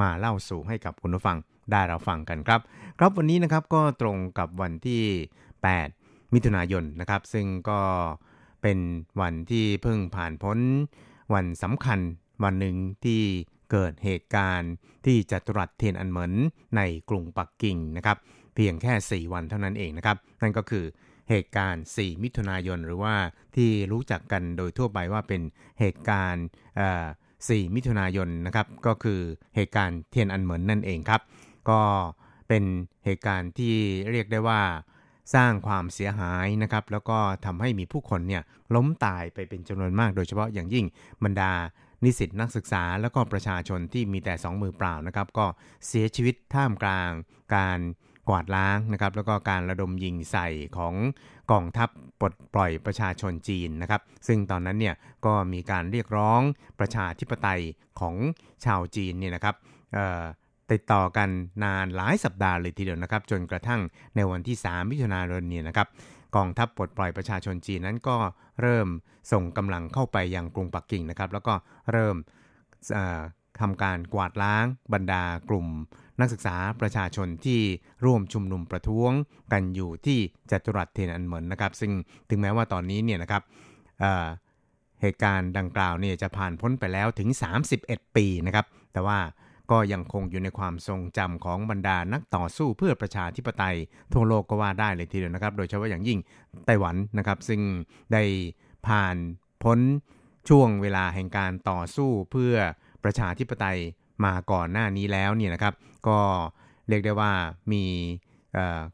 มาเล่าสู่ให้กับคุณผู้ฟังได้เราฟังกันครับ ครับวันนี้นะครับก็ตรงกับวันที่ 8 มิถุนายนนะครับ ซึ่งก็เป็นวันที่เพิ่งผ่านพ้นวันสำคัญวันหนึ่งที่ เกิดเหตุการณ์ที่จัตุรัสเทียนอันเหมินในกรุงปักกิ่งนะครับ เพียงแค่ 4 วันเท่านั้นเองนะครับ นั่นก็คือเหตุการณ์ 4 มิถุนายนหรือว่าที่รู้จักกันโดยทั่วไปว่าเป็นเหตุการณ์4มิถุนายนนะครับ ก็คือเหตุการณ์เทียนอันเหมินนั่นเองครับ ก็เป็นเหตุการณ์ที่เรียกได้ว่าสร้างความเสียหายนะครับ แล้วก็ทำให้มีผู้คนเนี่ยล้มตายไปเป็นจำนวนมาก โดยเฉพาะอย่างยิ่งบรรดา นิสิตนักศึกษาแล้วก็ประชาชนที่มีแต่สองมือเปล่านะครับ ก็เสียชีวิตท่ามกลาง การกวาดล้างนะครับแล้วก็การระดมยิงใส่ของกองทัพปลดปล่อยประชาชนจีนนะครับ ซึ่งตอนนั้นเนี่ยก็มีการเรียกร้องประชาธิปไตยของชาวจีนเนี่ยนะครับเอ่อติดต่อกันนานหลายสัปดาห์เลยทีเดียวนะครับ จนกระทั่งในวันที่ 3 มิถุนายนนี้นะครับ กองทัพปลดปล่อยประชาชนจีนนั้นก็เริ่มส่งกำลังเข้าไปยังกรุงปักกิ่งนะครับ แล้วก็เริ่มทำการกวาดล้างบรรดากลุ่ม นักศึกษาประชาชนที่ร่วมชุมนุมประท้วงกันอยู่ที่จัตุรัสเทียนอันเหมินนะครับ ซึ่งถึงแม้ว่าตอนนี้เนี่ยนะครับเเหตุการณ์ดังกล่าวเนี่ยจะผ่านพ้นไปแล้วถึง 31 ปีนะครับ แต่ว่า ก็ยังคงอยู่ในความทรงจำของบรรดานักต่อสู้เพื่อประชาธิปไตย ทั่วโลกก็ว่าได้เลยทีเดียวนะครับ โดยเฉพาะอย่างยิ่งไต้หวันนะครับ ซึ่งได้ผ่านพ้นช่วงเวลาแห่งการต่อสู้เพื่อประชาธิปไตยมาก่อนหน้านี้แล้วเนี่ยนะครับ ก็เรียกได้ว่ามี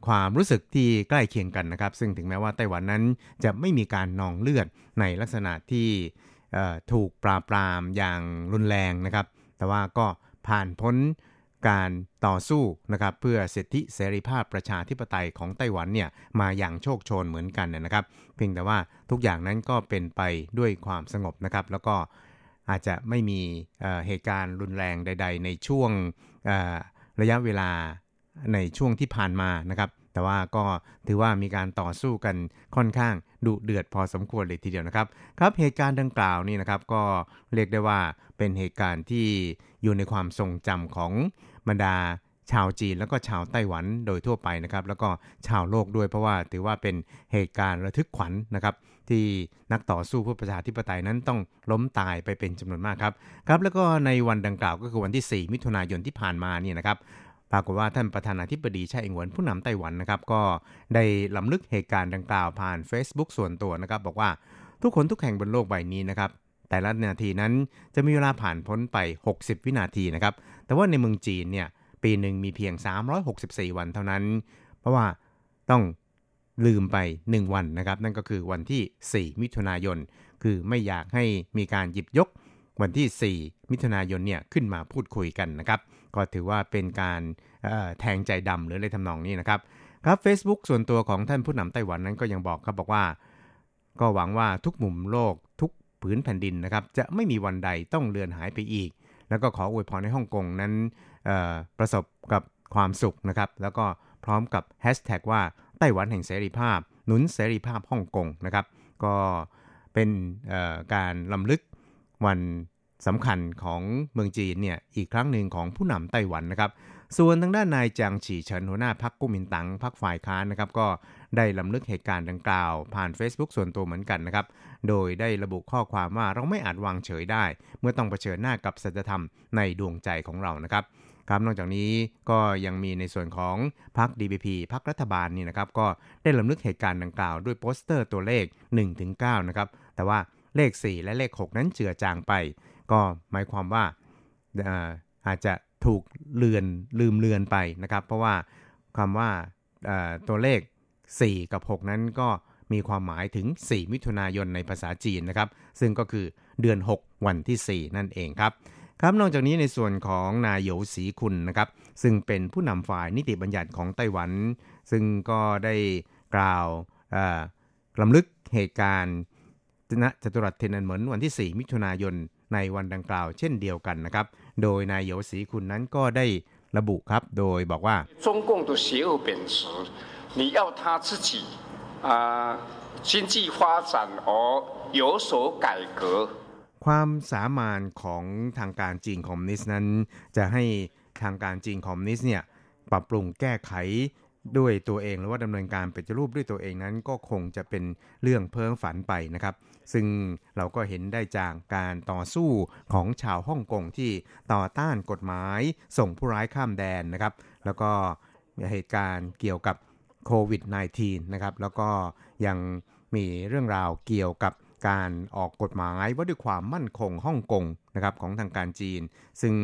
ความรู้สึกที่ใกล้เคียงกันนะครับ ซึ่งถึงแม้ว่าไต้หวันนั้นจะไม่มีการนองเลือดในลักษณะที่ถูกปราบปรามอย่างรุนแรงนะครับ แต่ว่าก็ ผ่านพ้นการต่อสู้นะครับเพื่อสิทธิเสรีภาพประชาธิปไตยของไต้หวันเนี่ยมาอย่างโชคโชนเหมือนกันนะครับ เพียงแต่ว่าทุกอย่างนั้นก็เป็นไปด้วยความสงบนะครับ แล้วก็อาจจะไม่มีเเหตุการณ์รุนแรงใด ๆ ในช่วงระยะเวลาในช่วงที่ผ่านมานะครับ แต่ว่าก็ถือว่ามีการต่อสู้กันค่อนข้าง ดุเดือดพอสมควรเลยทีเดียวนะครับ ครับเหตุการณ์ดังกล่าวนี่นะครับก็เรียกได้ว่าเป็นเหตุการณ์ที่อยู่ในความทรงจำของบรรดาชาวจีนแล้วก็ชาวไต้หวันโดยทั่วไปนะครับ แล้วก็ชาวโลกด้วยเพราะว่าถือว่าเป็นเหตุการณ์ระทึกขวัญนะครับ ที่นักต่อสู้เพื่อประชาธิปไตยนั้นต้องล้มตายไปเป็นจำนวนมากครับครับ แล้วก็ในวันดังกล่าวก็คือวันที่ 4 มิถุนายนที่ผ่านมาเนี่ยนะครับ ปรากฏว่าท่านประธานาธิบดีไช่อิงเหวินผู้นำไต้หวันนะครับ ก็ได้ล้ำลึกเหตุการณ์ดังกล่าวผ่าน Facebook ส่วนตัวนะครับ บอกว่าทุกคนทุกแห่งบนโลกใบนี้นะครับแต่ละนาทีนั้นจะมีเวลาผ่านพ้นไป 60 วินาทีนะครับ แต่ว่าในเมืองจีนเนี่ยปีหนึ่งมีเพียง 364 วันเท่านั้น เพราะว่าต้องลืมไป 1 วันนะครับ นั่นก็คือวันที่ 4 มิถุนายน คือไม่อยากให้มีการหยิบยกวันที่ 4 มิถุนายนเนี่ยขึ้นมาพูดคุยกันนะครับ ก็ถือว่าเป็นการแทงใจดำหรืออะไรทำนองนี้นะครับครับ Facebook ส่วนตัวของท่านผู้นำไต้หวันนั้นก็ยังบอกครับบอกว่า ก็หวังว่าทุกมุมโลกทุกผืนแผ่นดินนะครับจะไม่มีวันใดต้องเลือนหายไปอีก แล้วก็ขออวยพรให้ฮ่องกงนั้นประสบกับความสุขนะครับแล้วก็พร้อมกับแฮชแท็กว่าไต้หวันแห่งเสรีภาพ หนุนเสรีภาพฮ่องกงนะครับ ก็เป็นการลำลึกวัน สำคัญของเมืองจีนเนี่ยอีกครั้งหนึ่งของผู้นำไต้หวันนะครับ ส่วนทางด้านนายเจียงฉี่เฉินหัวหน้าพรรคก๊กมินตั๋งพรรคฝ่ายค้านนะครับก็ได้รำลึกเหตุการณ์ดังกล่าว ผ่าน Facebook ส่วนตัวเหมือนกันนะครับ โดยได้ระบุข้อความว่าเราไม่อาจวางเฉยได้ เมื่อต้องเผชิญหน้ากับสัจธรรมในดวงใจของเรานะครับครับนอกจากนี้ก็ยังมีในส่วนของพรรค DPP พรรครัฐบาลนี่นะครับ ก็ได้รำลึกเหตุการณ์ดังกล่าวด้วยโปสเตอร์ตัวเลข 1-9 นะครับ แต่ว่าเลข 4 และเลข 6 นั้นเจือจางไป ก็หมายความว่าอาจจะถูกเลือนลืมเลือนไปนะครับ เพราะว่าคำว่าตัวเลข 4 กับ 6 นั้นก็มีความหมายถึง 4 มิถุนายนในภาษาจีนนะครับ ซึ่งก็คือเดือน 6 วันที่ 4 นั่นเองครับครับนอกจากนี้ในส่วนของนายโยสีคุณนะครับ ซึ่งเป็นผู้นำฝ่ายนิติบัญญัติของไต้หวัน ซึ่งก็ได้กล่าวลำลึกเหตุการณ์ณจตุรัสเทนันเหมือนวันที่ 4 มิถุนายน ในวันดังกล่าวเช่นเดียวกันนะครับ โดยนายโยสีคุณนั้นก็ได้ระบุครับ โดยบอกว่า中共的邪恶本质你要他自己啊经济发展而有所改革ความสามารถของทางการจีนคอมมิวนิสต์นั้น จะให้ทางการจีนคอมมิวนิสต์เนี่ยปรับปรุงแก้ไขด้วยตัวเองหรือว่าดำเนินการปฏิรูปด้วยตัวเองนั้นก็คงจะเป็นเรื่องเพ้อฝันไปนะครับ ซึ่งเราก็เห็นได้จากการต่อสู้ของชาวฮ่องกงที่ต่อต้านกฎหมายส่งผู้ร้ายข้ามแดนนะครับ แล้วก็เหตุการณ์เกี่ยวกับโควิด -19 นะครับ แล้วก็ยังมีเรื่องราวเกี่ยวกับการออกกฎหมายว่าด้วยความมั่นคงฮ่องกงนะครับของทางการจีน ซึ่ง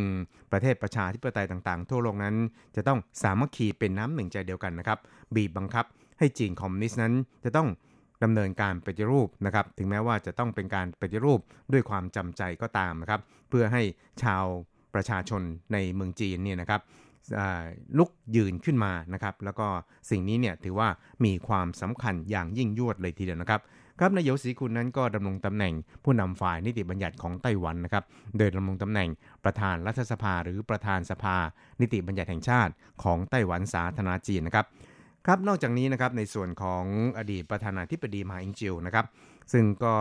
ประเทศประชาธิปไตยต่างๆ ทั่วโลกนั้น จะต้องสามัคคีเป็นน้ำหนึ่งใจเดียวกันนะครับ บีบบังคับให้จีนคอมมิวนิสต์นั้นจะต้อง ดำเนินการปฏิรูปนะครับถึงแม้ว่าจะต้องเป็นการปฏิรูปด้วยความจำใจก็ตามนะครับเพื่อให้ชาวประชาชนในเมืองจีนเนี่ยนะครับลุกยืนขึ้นมานะครับแล้วก็สิ่งนี้เนี่ยถือว่ามีความสำคัญอย่างยิ่งยวดเลยทีเดียวนะครับครับนายโยสีคุณนั้นก็ดำรงตำแหน่งผู้นำฝ่ายนิติบัญญัติของไต้หวันนะครับโดยดำรงตำแหน่งประธานรัฐสภาหรือประธานสภา นิติบัญญัติแห่งชาติของไต้หวันสาธารณจีนนะครับ ครับนอกจากนี้นะครับในส่วนของอดีตประธานาธิบดีมาอิงจิวนะครับซึ่งก็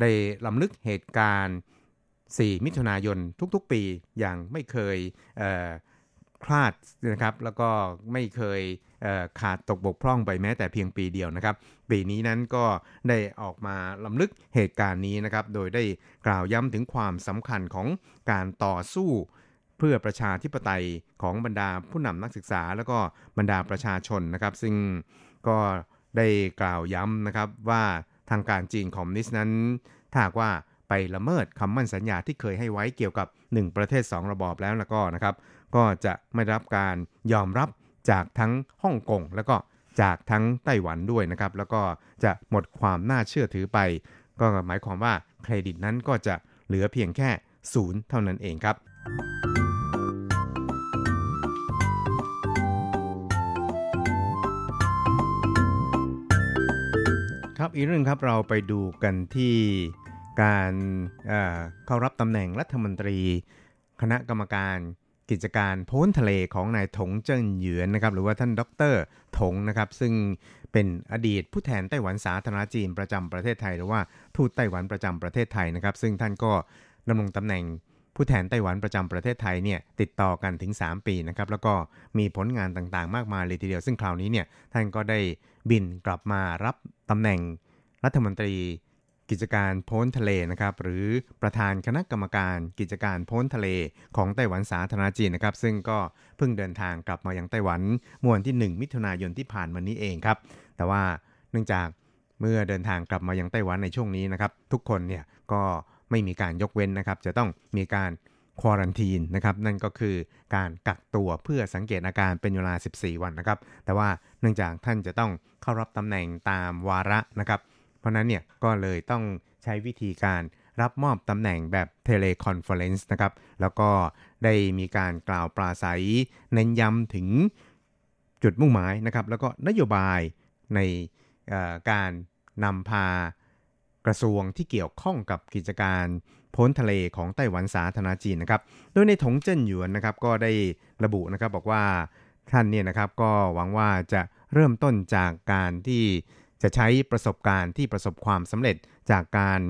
ได้ลำลึกเหตุการณ์ 4 มิถุนายนทุกๆ ปีอย่างไม่เคยพลาดนะครับแล้วก็ไม่เคยขาดตกบกพร่องไปแม้แต่เพียงปีเดียวนะครับ ปีนี้นั้นก็ได้ออกมาลำลึกเหตุการณ์นี้นะครับ โดยได้กล่าวย้ำถึงความสำคัญของการต่อสู้ พื่อประชาธิปไตยของบรรดาผู้นำนักศึกษา แล้วก็บรรดาประชาชนนะครับ ซึ่งก็ได้กล่าวย้ำนะครับว่าทางการจีนคอมมิวนิสต์นั้นถ้าว่าไปละเมิดคำมั่นสัญญาที่เคยให้ไว้เกี่ยวกับ 1 ประเทศ 2 ระบอบแล้วแล้วก็นะครับ ก็จะไม่รับการยอมรับจากทั้งฮ่องกงแล้วก็จากทั้งไต้หวันด้วยนะครับ แล้วก็จะหมดความน่าเชื่อถือไป ก็หมายความว่าเครดิตนั้นก็จะเหลือเพียงแค่ศูนย์เท่านั้นเองครับ ครับอีกเรื่องครับเราไปดูกันที่การเข้ารับตำแหน่งรัฐมนตรี คณะกรรมการกิจการโพ้นทะเลของนายถงเจิ้นเหยือนนะครับหรือว่าท่านดรถงนะครับซึ่งเป็นอดีตผู้แทนไต้หวันสาธารณจีนประจำประเทศไทย หรือว่าทูตไต้หวันประจำประเทศไทยนะครับ ซึ่งท่านก็ดำรงตำแหน่ง ผู้แทนไต้หวันประจำประเทศไทยเนี่ยติดต่อกันถึง 3 ปีนะครับแล้วก็มีผลงานต่างๆ มากมายเลยทีเดียวซึ่งคราวนี้เนี่ยท่านก็ได้บินกลับมารับตำแหน่งรัฐมนตรีกิจการพ้นทะเลนะครับหรือประธานคณะกรรมการกิจการพ้นทะเลของไต้หวันสาธารณจีนนะครับซึ่งก็เพิ่งเดินทางกลับมายังไต้หวันมวันที่ 1 มิถุนายนที่ผ่านมานี้เองครับแต่ว่าเนื่องจากเมื่อเดินทางกลับมายังไต้หวันในช่วงนี้นะครับทุกคนเนี่ยก็ ไม่มีการยกเว้นนะครับ จะต้องมีการควอรันทีนนะครับ นั่นก็คือการกักตัวเพื่อสังเกตอาการเป็นเวลา 14 วันนะครับ แต่ว่าเนื่องจากท่านจะต้องเข้ารับตำแหน่งตามวาระนะครับ เพราะนั้นเนี่ยก็เลยต้องใช้วิธีการรับมอบตำแหน่งแบบ teleconference นะครับ แล้วก็ได้มีการกล่าวปราศรัย เน้นย้ำถึงจุดมุ่งหมายนะครับ แล้วก็นโยบายในการนำพา กระทรวงที่เกี่ยวข้องกับกิจการโพ้นทะเลของไต้หวันสาธารณรัฐจีนนะครับ โดยในถงเจิ้นหยวนนะครับก็ได้ระบุนะครับบอกว่าท่านเนี่ยนะครับก็หวังว่าจะเริ่มต้นจากการที่จะใช้ประสบการณ์ที่ประสบความสำเร็จจากการ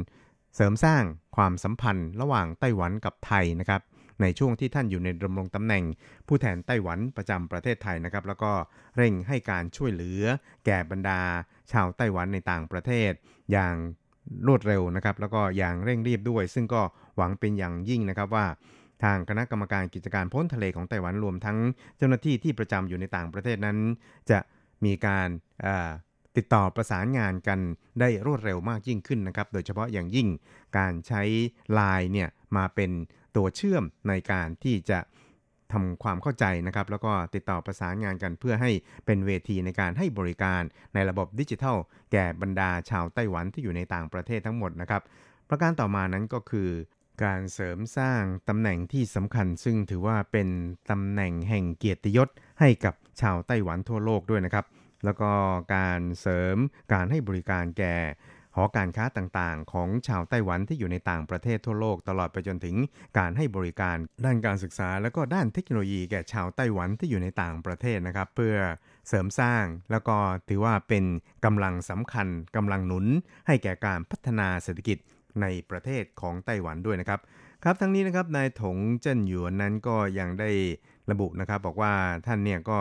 เสริมสร้างความสัมพันธ์ระหว่างไต้หวันกับไทยนะครับ ในช่วงที่ท่านอยู่ในดำรงตำแหน่ง ผู้แทนไต้หวันประจำประเทศไทยนะครับ แล้วก็เร่งให้การช่วยเหลือ แก่บรรดา ชาวไต้หวันในต่างประเทศ อย่าง รวดเร็วนะครับ แล้วก็อย่างเร่งรีบด้วย ซึ่งก็หวังเป็นอย่างยิ่งนะครับว่าทางคณะกรรมการกิจการพ้นทะเลของไต้หวันรวมทั้งเจ้าหน้าที่ที่ประจำอยู่ในต่างประเทศนั้น จะมีการติดต่อประสานงานกันได้รวดเร็วมากยิ่งขึ้นนะครับ โดยเฉพาะอย่างยิ่งการใช้ไลน์เนี่ยมาเป็นตัวเชื่อมในการที่จะ ทำความเข้าใจนะครับ แล้วก็ติดต่อประสานงานกันเพื่อให้เป็นเวทีในการให้บริการในระบบดิจิทัล แก่บรรดาชาวไต้หวันที่อยู่ในต่างประเทศทั้งหมดนะครับ ประการต่อมานั้นก็คือ การเสริมสร้างตำแหน่งที่สำคัญ ซึ่งถือว่าเป็นตำแหน่งแห่งเกียรติยศให้กับชาวไต้หวันทั่วโลกด้วยนะครับ แล้วก็การเสริมการให้บริการแก่ หอการค้าต่างๆ ของชาวไต้หวันที่อยู่ในต่างประเทศทั่วโลกตลอดไปจนถึงการให้บริการด้านการศึกษา และก็ด้านเทคโนโลยีแก่ชาวไต้หวันที่อยู่ในต่างประเทศนะครับ เพื่อเสริมสร้างแล้วก็ถือว่าเป็นกำลังสำคัญกำลังหนุน ให้แก่การพัฒนาเศรษฐกิจในประเทศของไต้หวันด้วยนะครับ ครับทั้งนี้นะครับนายถงเจิ้นหยวนนั้นก็ยังได้ระบุนะครับ บอกว่าท่านเนี่ยก็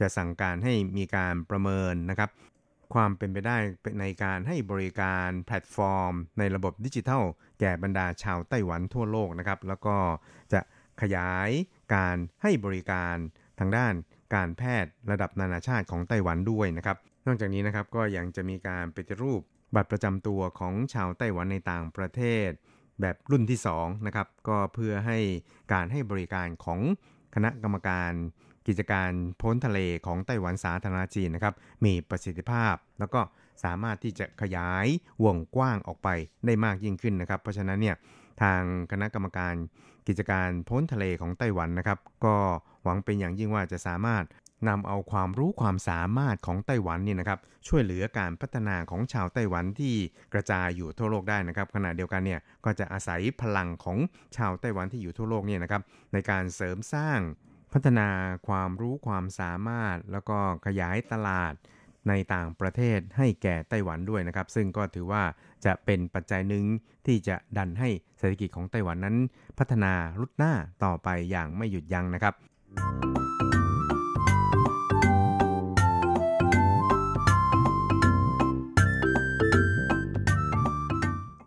จะสั่งการให้มีการประเมินนะครับ ความเป็นไปได้ในการให้บริการแพลตฟอร์ม ในระบบดิจิทัล แก่บรรดาชาวไต้หวันทั่วโลกนะครับ แล้วก็จะขยายการให้บริการทางด้านการแพทย์ระดับนานาชาติของไต้หวันด้วยนะครับ นอกจากนี้นะครับก็ยังจะมีการปฏิรูปบัตรประจำตัวของชาวไต้หวันในต่างประเทศ แบบรุ่นที่2นะครับก็เพื่อให้การให้บริการของคณะกรรมการ กิจการพ้นทะเลของไต้หวันสาธารณจีนนะครับ มีประสิทธิภาพ แล้วก็สามารถที่จะขยายวงกว้างออกไปได้มากยิ่งขึ้นนะครับ เพราะฉะนั้นเนี่ยทางคณะกรรมการกิจการพ้นทะเลของไต้หวันนะครับ ก็หวังเป็นอย่างยิ่งว่าจะสามารถนำเอาความรู้ความสามารถของไต้หวันนี่นะครับ ช่วยเหลือการพัฒนาของชาวไต้หวันที่กระจายอยู่ทั่วโลกได้นะครับ ขณะเดียวกันเนี่ยก็จะอาศัยพลังของชาวไต้หวันที่อยู่ทั่วโลกเนี่ยนะครับในการเสริมสร้าง พัฒนาความรู้ความสามารถ แล้วก็ขยายตลาดในต่างประเทศให้แก่ไต้หวันด้วยนะครับ ซึ่งก็ถือว่าจะเป็นปัจจัยหนึ่งที่จะดันให้เศรษฐกิจของไต้หวันนั้น พัฒนารุดหน้าต่อไปอย่างไม่หยุดยั้งนะครับ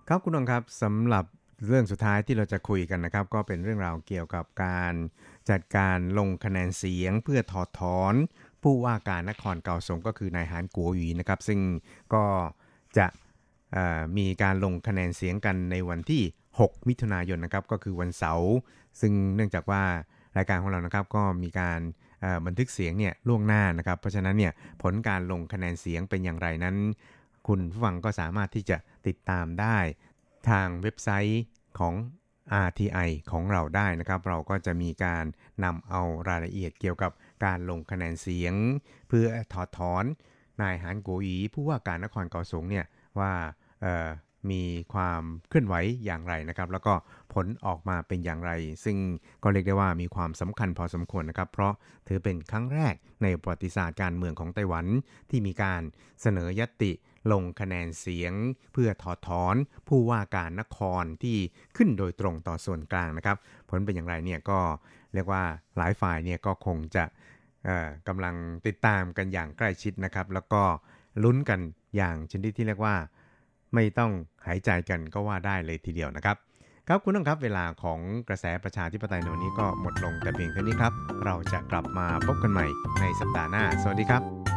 ครับคุณองครับสำหรับ เรื่องสุดท้ายที่เราจะคุยกันนะครับ ก็เป็นเรื่องราวเกี่ยวกับการจัดการลงคะแนนเสียงเพื่อถอดถอน ผู้ว่าการนครเก่าสงก็คือนายหานกัวหวีนะครับ ซึ่งก็จะมีการลงคะแนนเสียงกันในวันที่ 6 มิถุนายนนะครับ ก็คือวันเสาร์ซึ่งเนื่องจากว่ารายการของเรานะครับก็มีการบันทึกเสียงเนี่ยล่วงหน้านะครับ เพราะฉะนั้นเนี่ยผลการลงคะแนนเสียงเป็นอย่างไรนั้น คุณผู้ฟังก็สามารถที่จะติดตามได้ ทางเว็บไซต์ของ RTI ของเราได้นะครับ เราก็จะมีการนำเอารายละเอียดเกี่ยวกับการลงคะแนนเสียง เพื่อถอดถอนนายหานโกอีผู้ว่าการนครเกาสงเนี่ยว่ามีความเคลื่อนไหวอย่างไรนะครับ แล้วก็ผลออกมาเป็นอย่างไร ซึ่งก็เรียกได้ว่ามีความสำคัญพอสมควรนะครับ เพราะถือเป็นครั้งแรกในประวัติศาสตร์การเมืองของไต้หวันที่มีการเสนอยติ ลงคะแนนเสียง เพื่อถอดถอนผู้ว่าการนครที่ขึ้นโดยตรงต่อส่วนกลางนะครับ ผลเป็นอย่างไรเนี่ยก็เรียกว่าหลายฝ่ายเนี่ยก็คงจะกำลังติดตามกันอย่างใกล้ชิดนะครับ แล้วก็ลุ้นกันอย่างชนิดที่เรียกว่า ไม่ต้องหายใจกันก็ว่าได้เลยทีเดียวนะครับครับคุณผู้ชมครับเวลาของกระแสประชาธิปไตยในวันนี้ก็หมดลงแต่เพียงเท่านี้ครับ เราจะกลับมาพบกันใหม่ในสัปดาห์หน้า สวัสดีครับ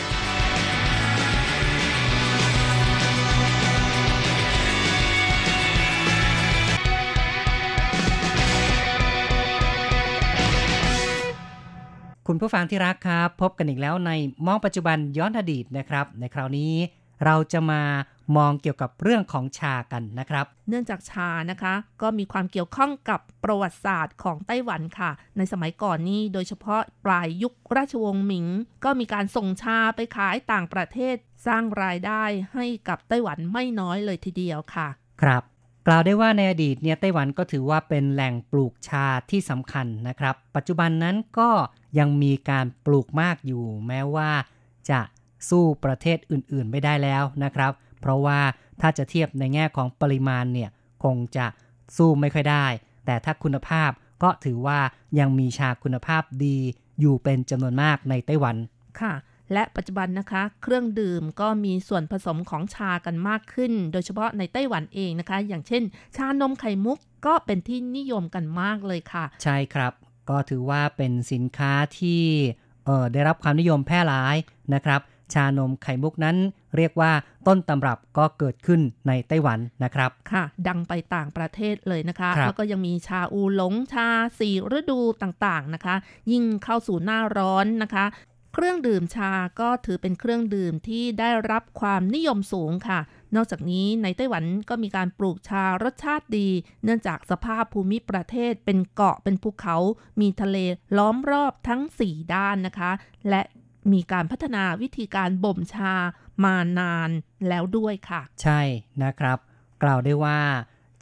คุณผู้ฟังที่รักครับ พบกันอีกแล้วในมองปัจจุบันย้อนอดีตนะครับ ในคราวนี้เราจะมามองเกี่ยวกับเรื่องของชากันนะครับ เนื่องจากชานะคะ ก็มีความเกี่ยวข้องกับประวัติศาสตร์ของไต้หวันค่ะ ในสมัยก่อนนี้โดยเฉพาะปลายยุคราชวงศ์หมิง ก็มีการส่งชาไปขายต่างประเทศ สร้างรายได้ให้กับไต้หวันไม่น้อยเลยทีเดียวค่ะ ครับ กล่าวได้ว่าในอดีตเนี่ยไต้หวันก็ถือว่าเป็นแหล่งปลูกชาที่สำคัญนะครับ ปัจจุบันนั้นก็ยังมีการปลูกมากอยู่ แม้ว่าจะสู้ประเทศอื่นๆไม่ได้แล้วนะครับ เพราะว่าถ้าจะเทียบในแง่ของปริมาณเนี่ยคงจะสู้ไม่ค่อยได้ แต่ถ้าคุณภาพก็ถือว่ายังมีชาคุณภาพดีอยู่เป็นจำนวนมากในไต้หวันค่ะ และปัจจุบันนะคะ เครื่องดื่มก็มีส่วนผสมของชากันมากขึ้น โดยเฉพาะในไต้หวันเองนะคะ อย่างเช่น ชานมไข่มุกก็เป็นที่นิยมกันมากเลยค่ะ ใช่ครับ ก็ถือว่าเป็นสินค้าที่เอ่อได้รับความนิยมแพร่หลายนะครับ ชานมไข่มุกนั้นเรียกว่าต้นตำรับก็เกิดขึ้นในไต้หวันนะครับ ค่ะ ดังไปต่างประเทศเลยนะคะครับแล้วก็ยังมีชาอูหลงชาสี่ฤดูต่างๆนะคะ ยิ่งเข้าสู่หน้าร้อนนะคะ เครื่องดื่มชาก็ถือเป็นเครื่องดื่มที่ได้รับความนิยมสูงค่ะ นอกจากนี้ในไต้หวันก็มีการปลูกชารสชาติดี เนื่องจากสภาพภูมิประเทศเป็นเกาะเป็นภูเขา มีทะเลล้อมรอบทั้ง 4 ด้านนะคะ และมีการพัฒนาวิธีการบ่มชามานานแล้วด้วยค่ะ ใช่นะครับ กล่าวได้ว่า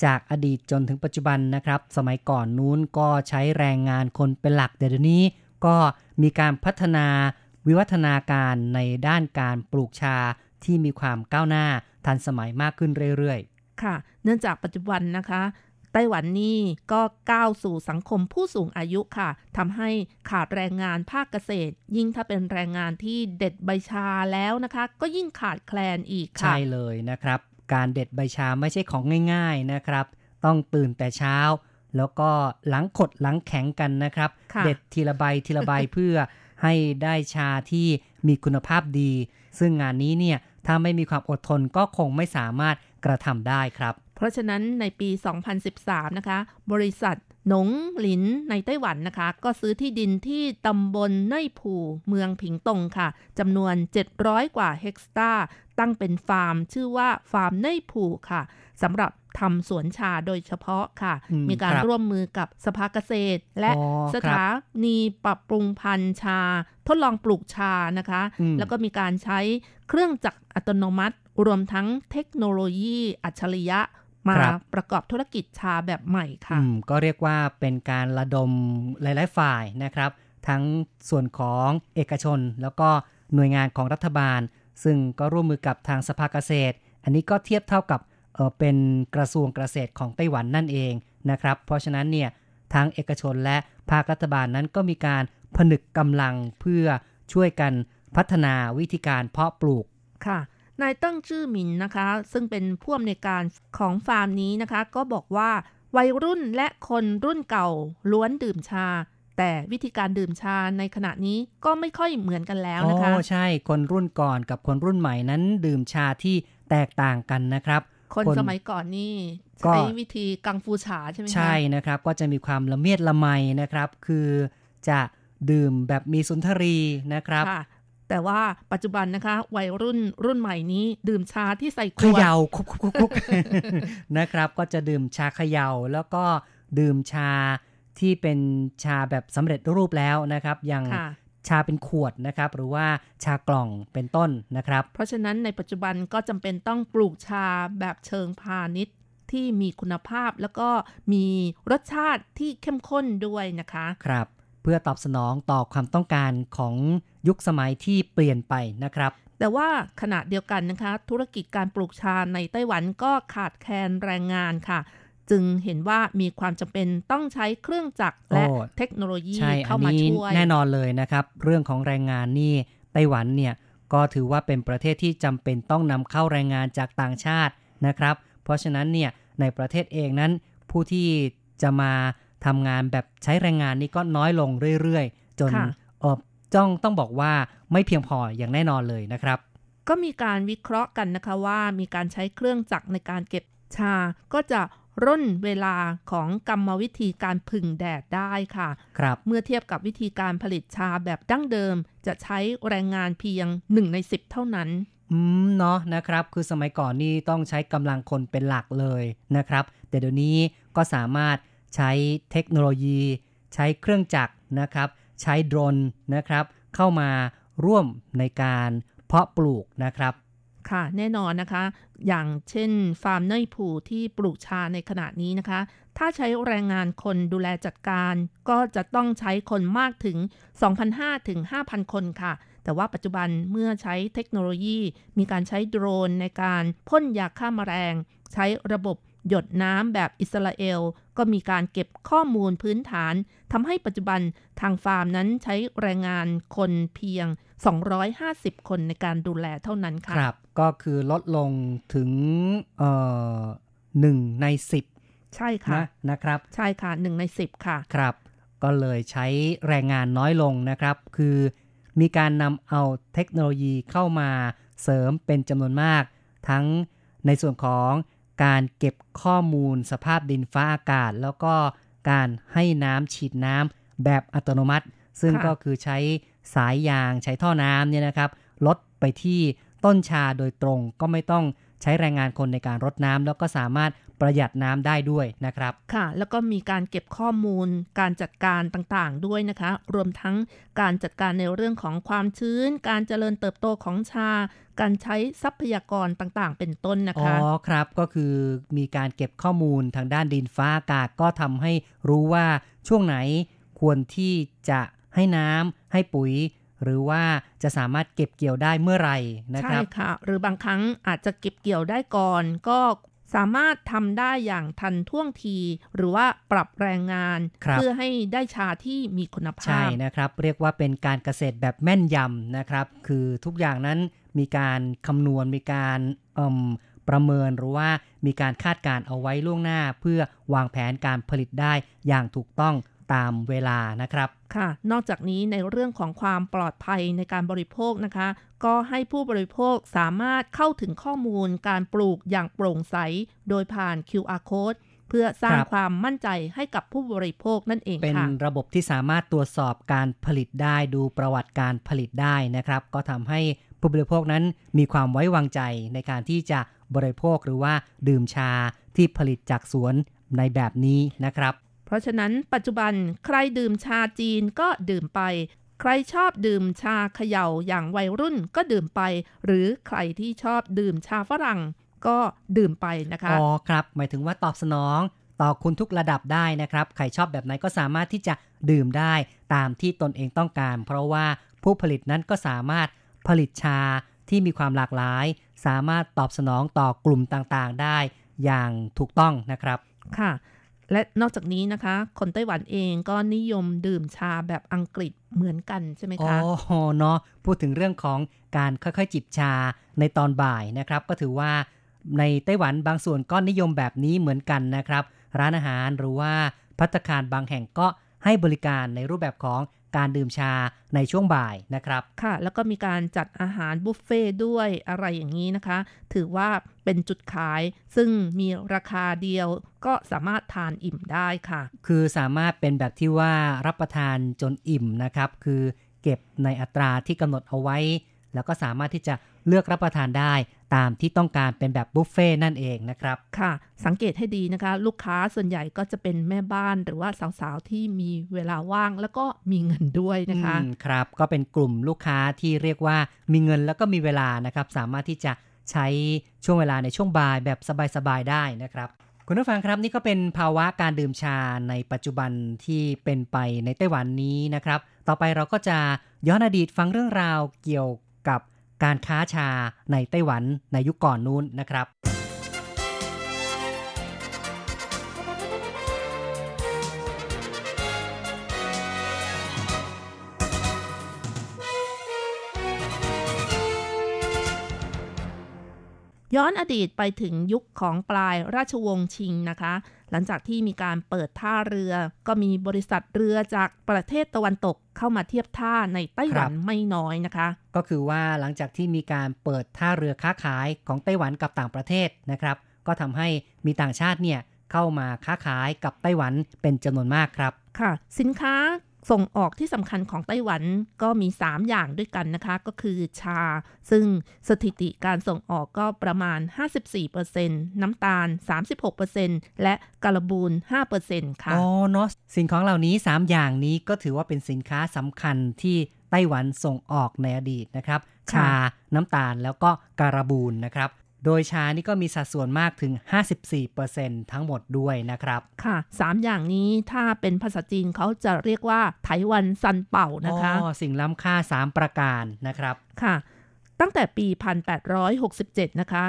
จากอดีตจนถึงปัจจุบันนะครับ สมัยก่อนนู้นก็ใช้แรงงานคนเป็นหลักแต่เดี๋ยวนี้ ก็มีการพัฒนาวิวัฒนาการในด้านการปลูกชาที่มีความก้าวหน้าทันสมัยมากขึ้นเรื่อยค่ะ เนื่องจากปัจจุบันนะคะ ไต้หวันนี่ก็ก้าวสู่สังคมผู้สูงอายุค่ะทำให้ขาดแรงงานภาคเกษตร ยิ่งถ้าเป็นแรงงานที่เด็ดใบชาแล้วนะคะ ก็ยิ่งขาดแคลนอีกๆค่ะ ใช่เลยนะครับ การเด็ดใบชาไม่ใช่ของง่าย ๆนะครับ ต้องตื่นแต่เช้า แล้วก็หลังขดหลังแข็งกันนะครับค่ะเด็ดทีละใบทีละใบเพื่อให้ได้ชาที่มีคุณภาพดี ซึ่งงานนี้เนี่ยถ้าไม่มีความอดทนก็คงไม่สามารถกระทำได้ครับ เพราะฉะนั้นในปี 2013 นะคะ บริษัท หนงหลินในไต้หวันนะคะ ก็ซื้อที่ดินที่ตำบลเน่ยผูเมืองผิงตงค่ะจำนวน 700 กว่าเฮกตาร์ตั้งเป็นฟาร์ม ชื่อว่าฟาร์มเน่ยผูค่ะสำหรับทำสวนชาโดยเฉพาะค่ะอืมมีการครับร่วมมือกับสภาเกษตร และอ๋อสครับถานีปรับปรุงพันธุ์ชา ทดลองปลูกชานะคะอืมแล้วก็มีการใช้เครื่องจักรอัตโนมัติ รวมทั้งเทคโนโลยีอัจฉริยะ มาครับประกอบธุรกิจชาแบบใหม่ค่ะอืมก็เรียกว่าเป็นการระดมหลาย ๆ ฝ่ายนะครับ ทั้งส่วนของเอกชน แล้วก็หน่วยงานของรัฐบาล ซึ่งก็ร่วมมือกับทางสภาเกษตร อันนี้ก็เทียบเท่ากับเออเป็นกระทรวงเกษตรของไต้หวันนั่นเองนะครับ เพราะฉะนั้นเนี่ยทั้งเอกชนและภาครัฐบาลนั้นก็มีการผนึกกำลังเพื่อช่วยกันพัฒนาวิธีการเพาะปลูกค่ะ นายเตั้งชื่อหมินนะคะ ซึ่งเป็นผู้อำนวยการของฟาร์มนี้นะคะ ก็บอกว่าวัยรุ่นและคนรุ่นเก่าล้วนดื่มชา แต่วิธีการดื่มชาในขณะนี้ก็ไม่ค่อยเหมือนกันแล้วนะคะโอ้ใช่คนรุ่นก่อนกับคนรุ่นใหม่นั้นดื่มชาที่แตกต่างกันนะครับ คนคนสมัยก่อนนี่ก็ใช้วิธีกังฟูฉาใช่ไหมคะใช่นะครับ ก็จะมีความละเมียดละไมนะครับ คือจะดื่มแบบมีสุนทรีนะครับค่ะ แต่ว่าปัจจุบันนะคะ วัยรุ่นรุ่นใหม่นี้ ดื่มชาที่ใส่ขเขวดย่าคุกคุกคุกคุกนะครับ ก็จะดื่มชาเขย่าแล้วก็ดื่มชาที่เป็นชาแบบสำเร็จรูปแล้วนะครับ อย่างค่ะชาเป็นขวดนะครับ หรือว่าชากล่องเป็นต้นนะครับ เพราะฉะนั้นในปัจจุบันก็จำเป็นต้องปลูกชาแบบเชิงพาณิชย์ที่มีคุณภาพแล้วก็มีรสชาติที่เข้มข้นด้วยนะคะ ครับ เพื่อตอบสนองต่อความต้องการของ ยุคสมัยที่เปลี่ยนไปนะครับแต่ว่าขณะเดียวกันนะคะ ธุรกิจการปลูกชาในไต้หวันก็ขาดแคลนแรงงานค่ะ จึงเห็นว่ามีความจำเป็นต้องใช้เครื่องจักรและโอ้เทคโนโลยีใช่เข้าอันมานี้ช่วย แน่นอนเลยนะครับ เรื่องของแรงงานนี่ไต้หวันเนี่ยก็ถือว่าเป็นประเทศที่จำเป็นต้องนำเข้าแรงงานจากต่างชาตินะครับ เพราะฉะนั้นเนี่ยในประเทศเองนั้น ผู้ที่จะมาทำงานแบบใช้แรงงานนี่ก็น้อยลงเรื่อยๆ จนค่ะเออ จ้องต้องบอกว่าไม่เพียงพออย่างแน่นอนเลยนะครับ ก็มีการวิเคราะห์กันนะคะว่ามีการใช้เครื่องจักรในการเก็บชา ก็จะร่นเวลาของกรรมวิธีการผึ่งแดดได้ค่ะ ครับ เมื่อเทียบกับวิธีการผลิตชาแบบดั้งเดิม จะใช้แรงงานเพียง 1 ใน 10 เท่านั้น อืม เนาะนะครับ คือสมัยก่อนนี่ต้องใช้กำลังคนเป็นหลักเลยนะครับ แต่เดี๋ยวนี้ก็สามารถใช้เทคโนโลยี ใช้เครื่องจักรนะครับ ใช้โดรนนะครับ เข้ามาร่วมในการเพาะปลูกนะครับ ค่ะแน่นอนนะคะ อย่างเช่นฟาร์มเนยผูที่ปลูกชาในขณะนี้นะคะ ถ้าใช้แรงงานคนดูแลจัดการ ก็จะต้องใช้คนมากถึง 2,500ถึง5,000 คนค่ะแต่ว่าปัจจุบันเมื่อใช้เทคโนโลยี มีการใช้โดรนในการพ่นยาฆ่ามาแมลง ใช้ระบบ หยดน้ำแบบอิสราเอล ก็มีการเก็บข้อมูลพื้นฐานทำให้ปัจจุบันทางฟาร์มนั้นใช้แรงงานคนเพียง 250 คนในการดูแลเท่านั้นค่ะครับ ก็คือลดลงถึงเอ่อหนึ่งในสิบใช่ค่ะนะนะครับ ใช่ค่ะหนึ่งในสิบค่ะ ครับ ก็เลยใช้แรงงานน้อยลงนะครับ คือมีการนำเอาเทคโนโลยีเข้ามาเสริมเป็นจำนวนมาก ทั้งในส่วนของ การเก็บข้อมูลสภาพดินฟ้าอากาศ แล้วก็การให้น้ำฉีดน้ำแบบอัตโนมัติ ซึ่งค่ะก็คือใช้สายยางใช้ท่อน้ำเนี่ยนะครับ ลดไปที่ต้นชาโดยตรงก็ไม่ต้องใช้แรงงานคนในการรดน้ำแล้วก็สามารถ ประหยัดน้ำได้ด้วยนะครับ ค่ะ แล้วก็มีการเก็บข้อมูล การจัดการต่างๆด้วยนะคะ รวมทั้งการจัดการในเรื่องของความชื้น การเจริญเติบโตของชา การใช้ทรัพยากรต่างๆ เป็นต้นนะอ๋อคะครับ ก็คือมีการเก็บข้อมูลทางด้านดินฟ้าอากาศก็ทำให้รู้ว่าช่วงไหนควรที่จะให้น้ำให้ปุ๋ยหรือว่าจะสามารถเก็บเกี่ยวได้เมื่อไหร่นะคใช่รับค่ะ หรือบางครั้งอาจจะเก็บเกี่ยวได้ก่อน ก็ สามารถทำได้อย่างทันท่วงที หรือว่าปรับแรงงานครับเพื่อให้ได้ชาที่มีคุณภาพ ใช่นะครับ เรียกว่าเป็นการเกษตรแบบแม่นยำนะครับ คือทุกอย่างนั้นมีการคำนวณมีการเอิ่มประเมินหรือว่ามีการคาดการณ์เอาไว้ล่วงหน้า เพื่อวางแผนการผลิตได้อย่างถูกต้อง ตามเวลานะครับค่ะ นอกจากนี้ในเรื่องของความปลอดภัยในการบริโภคนะคะ ก็ให้ผู้บริโภคสามารถเข้าถึงข้อมูลการปลูกอย่างโปร่งใส โดยผ่าน QR code เพื่อสร้างครับความมั่นใจให้กับผู้บริโภคนั่นเองเป็นค่ะระบบที่สามารถตรวจสอบการผลิตได้ดูประวัติการผลิตได้นะครับ ก็ทำให้ผู้บริโภคนั้นมีความไว้วางใจในการที่จะบริโภคหรือว่าดื่มชาที่ผลิตจากสวนในแบบนี้นะครับ เพราะฉะนั้นปัจจุบันใครดื่มชาจีนก็ดื่มไป ใครชอบดื่มชาเขย่าอย่างวัยรุ่นก็ดื่มไป หรือใครที่ชอบดื่มชาฝรั่งก็ดื่มไปนะคะ อ๋อครับ หมายถึงว่าตอบสนองต่อคุณทุกระดับได้นะครับ ใครชอบแบบไหนก็สามารถที่จะดื่มได้ตามที่ตนเองต้องการ เพราะว่าผู้ผลิตนั้นก็สามารถผลิตชาที่มีความหลากหลาย สามารถตอบสนองต่อกลุ่มต่างๆได้อย่างถูกต้องนะครับ ค่ะ และนอกจากนี้นะคะ คนไต้หวันเองก็นิยมดื่มชาแบบอังกฤษเหมือนกันใช่ไหมคะอเนาะพูดถึงเรื่องของการค่อยๆ จิบชาในตอนบ่ายนะครับ ก็ถือว่าในไต้หวันบางส่วนก็นิยมแบบนี้เหมือนกันนะครับ ร้านอาหารหรือว่าพัตคารบางแห่งก็ให้บริการในรูปแบบของ การดื่มชาในช่วงบ่ายนะครับ ค่ะ แล้วก็มีการจัดอาหารบุฟเฟ่ด้วยอะไรอย่างนี้นะคะ ถือว่าเป็นจุดขายซึ่งมีราคาเดียวก็สามารถทานอิ่มได้ค่ะ คือสามารถเป็นแบบที่ว่ารับประทานจนอิ่มนะครับ คือเก็บในอัตราที่กำหนดเอาไว้ แล้วก็สามารถที่จะเลือกรับประทานได้ตามที่ต้องการเป็นแบบบุฟเฟ่นั่นเองนะครับ ค่ะ สังเกตให้ดีนะคะ ลูกค้าส่วนใหญ่ก็จะเป็นแม่บ้านหรือว่าสาวๆ ที่มีเวลาว่างแล้วก็มีเงินด้วยนะคะอืมครับ ก็เป็นกลุ่มลูกค้าที่เรียกว่ามีเงินแล้วก็มีเวลานะครับ สามารถที่จะใช้ช่วงเวลาในช่วงบ่ายแบบสบายๆ ได้นะครับคุณผู้ฟังครับนี่ก็เป็นภาวะการดื่มชาในปัจจุบันที่เป็นไปในไต้หวันนี้นะครับ ต่อไปเราก็จะย้อนอดีตฟังเรื่องราวเกี่ยว กับการค้าชาในไต้หวันในยุคก่อนนู้นนะครับ ย้อนอดีตไปถึงยุคของปลายราชวงศ์ชิงนะคะ หลังจากที่มีการเปิดท่าเรือ ก็มีบริษัทเรือจากประเทศตะวันตกเข้ามาเทียบท่าในไต้หวันไม่น้อยนะคะ ก็คือว่าหลังจากที่มีการเปิดท่าเรือค้าขายของไต้หวันกับต่างประเทศนะครับ ก็ทำให้มีต่างชาติเนี่ยเข้ามาค้าขายกับไต้หวันเป็นจำนวนมากครับค่ะ สินค้า ส่งออกที่สำคัญของไต้หวันก็มี 3 อย่างด้วยกันนะคะ ก็คือชา ซึ่งสถิติการส่งออกก็ประมาณ 54%น้ำตาล 36%และกระบูน5%ค่ะอ๋อเนาะสิ่งของเหล่านี้ 3 อย่างนี้ก็ถือว่าเป็นสินค้าสำคัญที่ไต้หวันส่งออกในอดีตนะครับ ชา น้ำตาลแล้วก็การบูนนะครับ โดยชานี่ก็มีสัดส่วนมากถึง 54%ทั้งหมดด้วยนะครับ ค่ะ 3 อย่างนี้ถ้าเป็นภาษาจีนเขาจะเรียกว่าไต้หวันซันเป่านะคะอ๋อสิ่งล้ำค่า 3 ประการนะครับ ค่ะ ตั้งแต่ปี 1867 นะคะ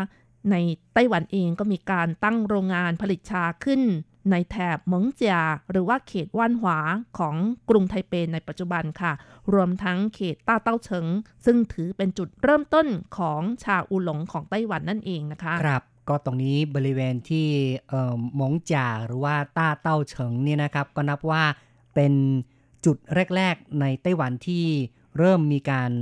ในไต้หวันเองก็มีการตั้งโรงงานผลิตชาขึ้น ในแถบเหมิงเจียหรือว่าเขตว่านหวาของกรุงไทเปในปัจจุบันค่ะ รวมทั้งเขตต้าเต้าเฉิง ซึ่งถือเป็นจุดเริ่มต้นของชาอูหลงของไต้หวันนั่นเองนะคะครับก็ตรงนี้บริเวณที่เอ่อหมงจ่าหรือว่าต้าเต้าเฉิงเนี่ยนะครับ ก็นับว่าเป็นจุดแรก ๆ ในไต้หวันที่เริ่มมีการ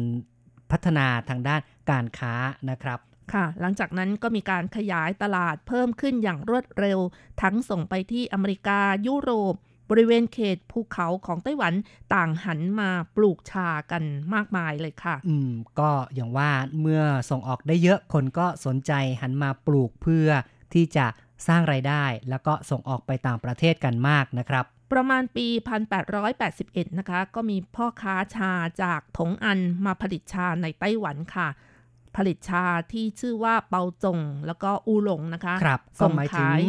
พัฒนาทางด้านการค้านะครับ ค่ะ หลังจากนั้นก็มีการขยายตลาดเพิ่มขึ้นอย่างรวดเร็ว ทั้งส่งไปที่อเมริกายุโรป บริเวณเขตภูเขาของไต้หวันต่างหันมาปลูกชากันมากมายเลยค่ะ อืม ก็อย่างว่าเมื่อส่งออกได้เยอะคนก็สนใจหันมาปลูกเพื่อที่จะสร้างไรายได้ แล้วก็ส่งออกไปต่างประเทศกันมากนะครับประมาณปี 1881 นะคะ ก็มีพ่อค้าชาจากถงอันมาผลิตชาในไต้หวันค่ะ ผลิตชาที่ชื่อว่าเปาจง แล้วก็อูหลงนะคะครับก็ส่งหมายถึงขาย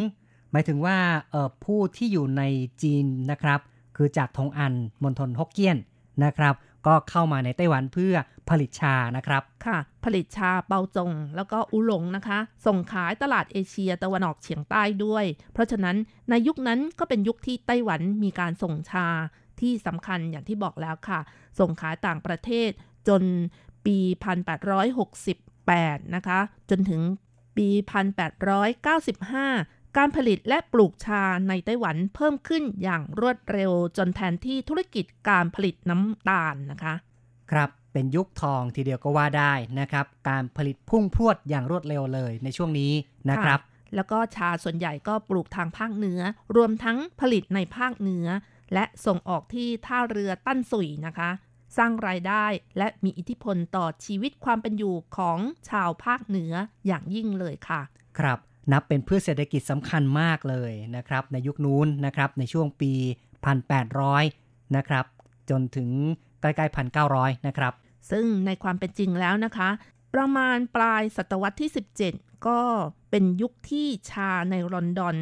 หมายถึงว่าเอ่อผู้ที่อยู่ในจีนนะครับ คือจากทงอันมณฑลฮกเกี้ยนนะครับ ก็เข้ามาในไต้หวันเพื่อผลิตชานะครับค่ะ ผลิตชาเปาจง แล้วก็อูหลงนะคะ ส่งขายตลาดเอเชียตะวันออกเฉียงใต้ด้วย เพราะฉะนั้นในยุคนั้นก็เป็นยุคที่ไต้หวันมีการส่งชาที่สำคัญอย่างที่บอกแล้วค่ะ ส่งขายต่างประเทศจน ปี 1868 นะคะ จนถึงปี 1895การผลิตและปลูกชาในไต้หวันเพิ่มขึ้นอย่างรวดเร็วจนแทนที่ธุรกิจการผลิตน้ำตาลนะคะ ครับเป็นยุคทองทีเดียวก็ว่าได้นะครับ การผลิตพุ่งพรวดอย่างรวดเร็วเลยในช่วงนี้นะครับ แล้วก็ชาส่วนใหญ่ก็ปลูกทางภาคเหนือ รวมทั้งผลิตในภาคเหนือ และส่งออกที่ท่าเรือตั้นสุยนะคะ สร้างรายได้และมีอิทธิพลต่อชีวิตความเป็นอยู่ของชาวภาคเหนืออย่างยิ่งเลยค่ะ ครับนับเป็นพืชเศรษฐกิจสำคัญมากเลยนะครับ ในยุคนู้นนะครับในช่วงปี 1800 นะครับ จนถึงใกล้ๆ 1,900 นะครับ ซึ่งในความเป็นจริงแล้วนะคะ ประมาณปลายศตวรรษที่ 17 ก็เป็นยุคที่ชาในลอนดอน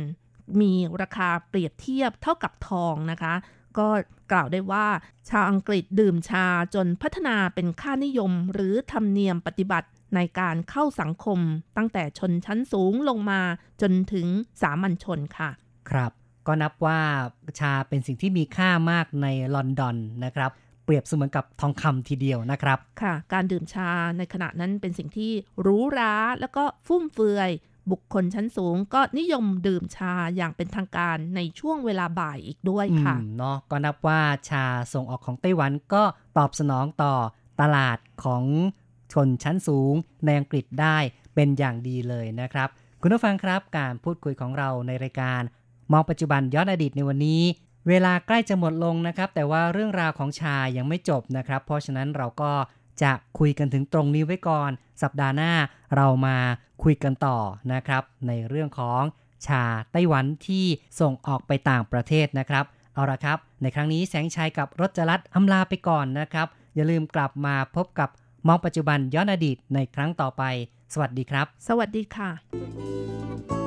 มีราคาเปรียบเทียบเท่ากับทองนะคะ ก็กล่าวได้ว่า ชาวอังกฤษดื่มชาจนพัฒนาเป็นค่านิยมหรือธรรมเนียมปฏิบัติในการเข้าสังคม ตั้งแต่ชนชั้นสูงลงมาจนถึงสามัญชนค่ะ ครับ ก็นับว่าชาเป็นสิ่งที่มีค่ามากในลอนดอนนะครับ เปรียบเสมือนกับทองคำทีเดียวนะครับ ค่ะ การดื่มชาในขณะนั้นเป็นสิ่งที่หรูหราแล้วก็ฟุ่มเฟือย บุคคลชั้นสูงก็นิยมดื่มชาอย่างเป็นทางการในช่วงเวลาบ่ายอีกด้วยค่ะเนาะก็นับว่าชาส่งออกของไต้หวันก็ตอบสนองต่อตลาดของชนชั้นสูงในอังกฤษได้เป็นอย่างดีเลยนะครับ คุณผู้ฟังครับการพูดคุยของเราในรายการ มองปัจจุบันย้อนอดีตในวันนี้ เวลาใกล้จะหมดลงนะครับ แต่ว่าเรื่องราวของชายังไม่จบนะครับ เพราะฉะนั้นเราก็ จะคุยกันถึงตรงนี้ไว้ก่อน สัปดาห์หน้าเรามาคุยกันต่อนะครับ ในเรื่องของชาไต้หวันที่ส่งออกไปต่างประเทศนะครับ เอาละครับ ในครั้งนี้แสงชัยกับรถจรัตน์อำลาไปก่อนนะครับ อย่าลืมกลับมาพบกับมองปัจจุบันย้อนอดีตในครั้งต่อไป สวัสดีครับ สวัสดีค่ะ